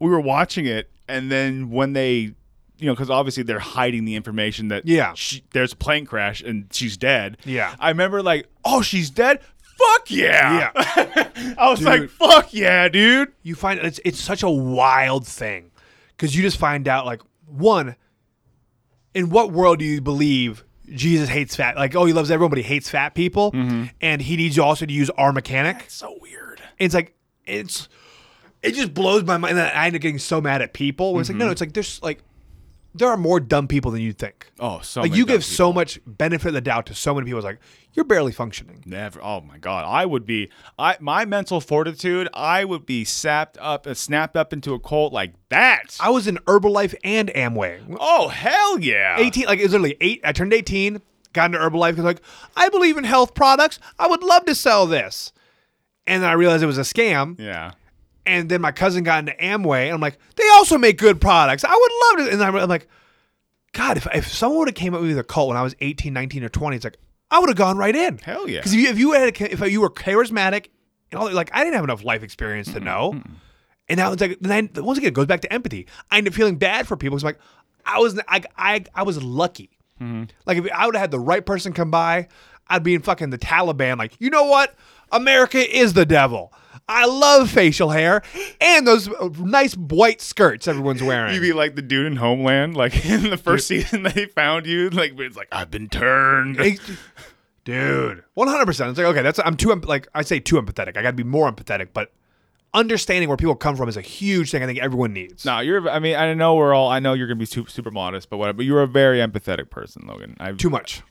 we were watching it, and then when they, you know, because obviously they're hiding the information that Yeah. she, there's a plane crash and she's dead. Yeah. I remember like, oh, she's dead. Fuck yeah! I was like, fuck yeah, dude. you find it's it's such a wild thing because you just find out like one in what world do you believe jesus hates fat? Like oh he loves everyone but he hates fat people mm-hmm. and he needs you also to use our mechanic? So weird. it's like it's it just blows my mind that i end up getting so mad at people when it's like no, no it's like there's like there are more dumb people than you'd think Oh, so like you give so much benefit of the doubt to so many people it's like you're barely functioning Never. Oh my god, I would be. I my mental fortitude. I would be sapped up, uh, snapped up into a cult like that. i was in herbalife and amway oh hell yeah. 18 like it was literally eight i turned 18 got into herbalife because like i believe in health products i would love to sell this and then i realized it was a scam Yeah. And then my cousin got into amway and i'm like they also make good products i would love to and i'm, I'm like god if, if someone would have came up with a cult when i was 18 19 or 20 it's like i would have gone right in Hell yeah. because if you, if you had a, if you were charismatic and all like i didn't have enough life experience to know and now it's like then I- once again it goes back to empathy. I end up feeling bad for people. It's like I was I I, I was lucky. Mm-hmm. Like if I would have had the right person come by, I'd be in fucking the Taliban. Like you know what? America is the devil. I love facial hair and those nice white skirts everyone's wearing. You'd be like the dude in Homeland, like in the first season they found you, like it's like I've been turned. Dude, one hundred percent. It's like okay, that's I'm too like I say too empathetic. I got to be more empathetic, but understanding where people come from is a huge thing. I think everyone needs. No, you're. I mean, I know we're all. I know you're gonna be super, super modest, but whatever. But you're a very empathetic person, Logan. I've, Too much.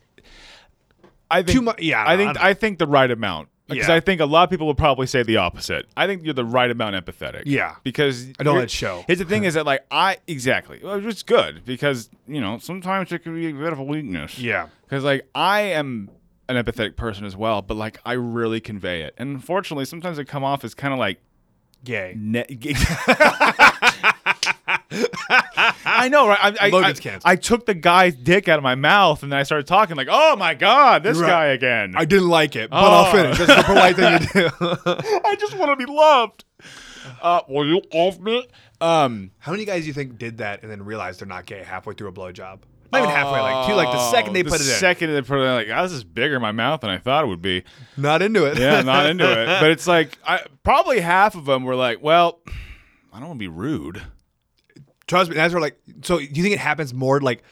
I think too mu- yeah, I I think know. I think the right amount. Because Yeah. I think a lot of people would probably say the opposite. I think you're the right amount empathetic. Yeah. Because I don't let show. Here's the thing: is that like I exactly, well, it's good because you know sometimes it can be a bit of a weakness. Yeah. Because like I am an empathetic person as well, but like I really convey it, and unfortunately, sometimes it come off as kind of like Gay. Ne- I know, right? I, I, Logan's I, canceled. I took the guy's dick out of my mouth, and then I started talking like, "Oh my god, this Right. guy again!" I didn't like it, but Oh. I'll finish. That's the polite thing to do. I just want to be loved. Uh, will you love me? Um, How many guys do you think did that and then realized they're not gay halfway through a blowjob? Not even halfway, like two, like the second they the put it in. second they put it in, like, oh, this is bigger in my mouth than I thought it would be. Not into it. Yeah, not into it. But it's like, I, probably half of them were like, well, I don't want to be rude. Trust me, that's where like. So do you think it happens more like?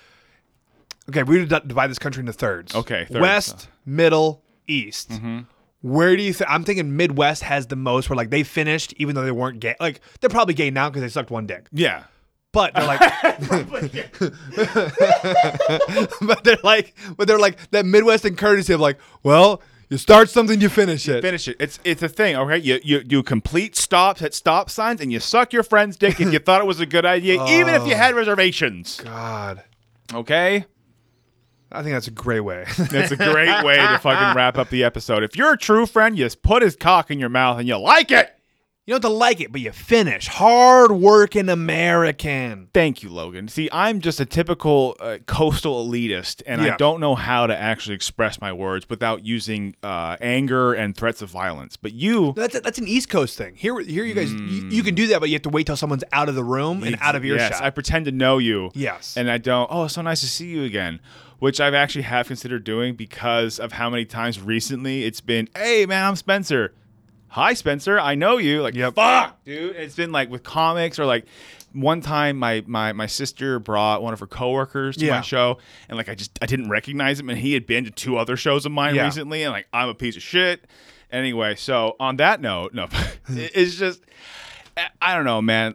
Okay, we're divide this country into thirds. Okay, thirds. West, middle, east. Mm-hmm. Where do you think? I'm thinking Midwest has the most. Where like they finished, even though they weren't gay. Like they're probably gay now because they sucked one dick. Yeah. but they're like, but they're like, but they're like that Midwestern courtesy of like, well, you start something, you finish it. Finish it. It's it's a thing, okay? You you do complete stops at stop signs and you suck your friend's dick if you thought it was a good idea, even if you had oh, reservations. God, Okay? I think that's a great way. That's a great way to fucking wrap up the episode. If you're a true friend, you just put his cock in your mouth and you like it. You don't have to like it, but you finish. Hard working American. Thank you, Logan. See, I'm just a typical uh, coastal elitist, and Yeah. I don't know how to actually express my words without using uh, anger and threats of violence. But you, That's a, that's an East Coast thing. Here, here, you guys, you, you can do that, but you have to wait till someone's out of the room and out of earshot. yes, I pretend to know you. Yes. and I don't. Oh, it's so nice to see you again. Which I've actually have considered doing because of how many times recently it's been, "Hey, man, I'm Spencer." Hi, Spencer. I know you. Like, fuck, dude. It's been like with comics or like one time my my my sister brought one of her coworkers to Yeah. my show and like I just I didn't recognize him and he had been to two other shows of mine Yeah. recently and like I'm a piece of shit. Anyway, so on that note, no, it's just I don't know, man.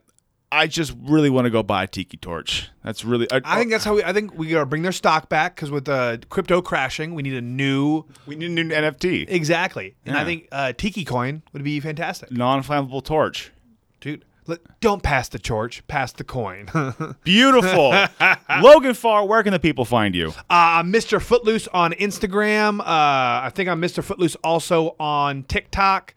I just really want to go buy a tiki torch. That's really I, I think that's how we. I think we gotta bring their stock back because with the crypto crashing, we need a new. we need a new NFT, Exactly, and I think uh, Tiki Coin would be fantastic, non-flammable torch. dude. Let, don't pass the torch, pass the coin. Beautiful, Logan Farr. Where can the people find you? Uh, Mr. Footloose on Instagram. Uh, I think I'm Mr. Footloose also on TikTok.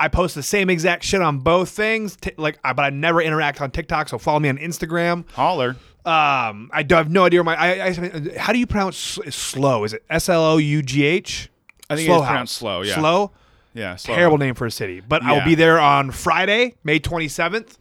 I post the same exact shit on both things. Ti- like, I- but I never interact on TikTok, so follow me on Instagram. Holler. Um, I do have no idea where my. I, I, how do you pronounce sl- slow? Is it S L O U G H? I think Slow it's pronounced slow, yeah. Slow. Yeah, slow. Terrible name for a city, but I will be there on Friday, May 27th.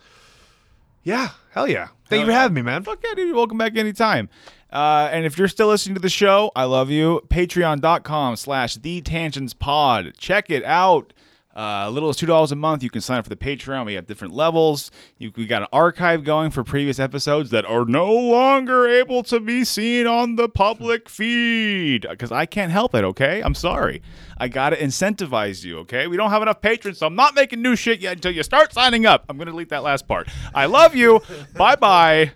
Yeah, hell yeah! Thank you for yeah. having me, man. Fuck yeah, dude. You're welcome back anytime. Uh, and if you're still listening to the show, I love you. Patreon.com slash the tangents pod. Check it out. Uh, a little as two dollars a month. You can sign up for the Patreon. We have different levels. You, we got an archive going for previous episodes that are no longer able to be seen on the public feed because I can't help it. Okay, I'm sorry. I gotta incentivize you. Okay, we don't have enough patrons, so I'm not making new shit yet until you start signing up. I'm gonna delete that last part. I love you. bye bye.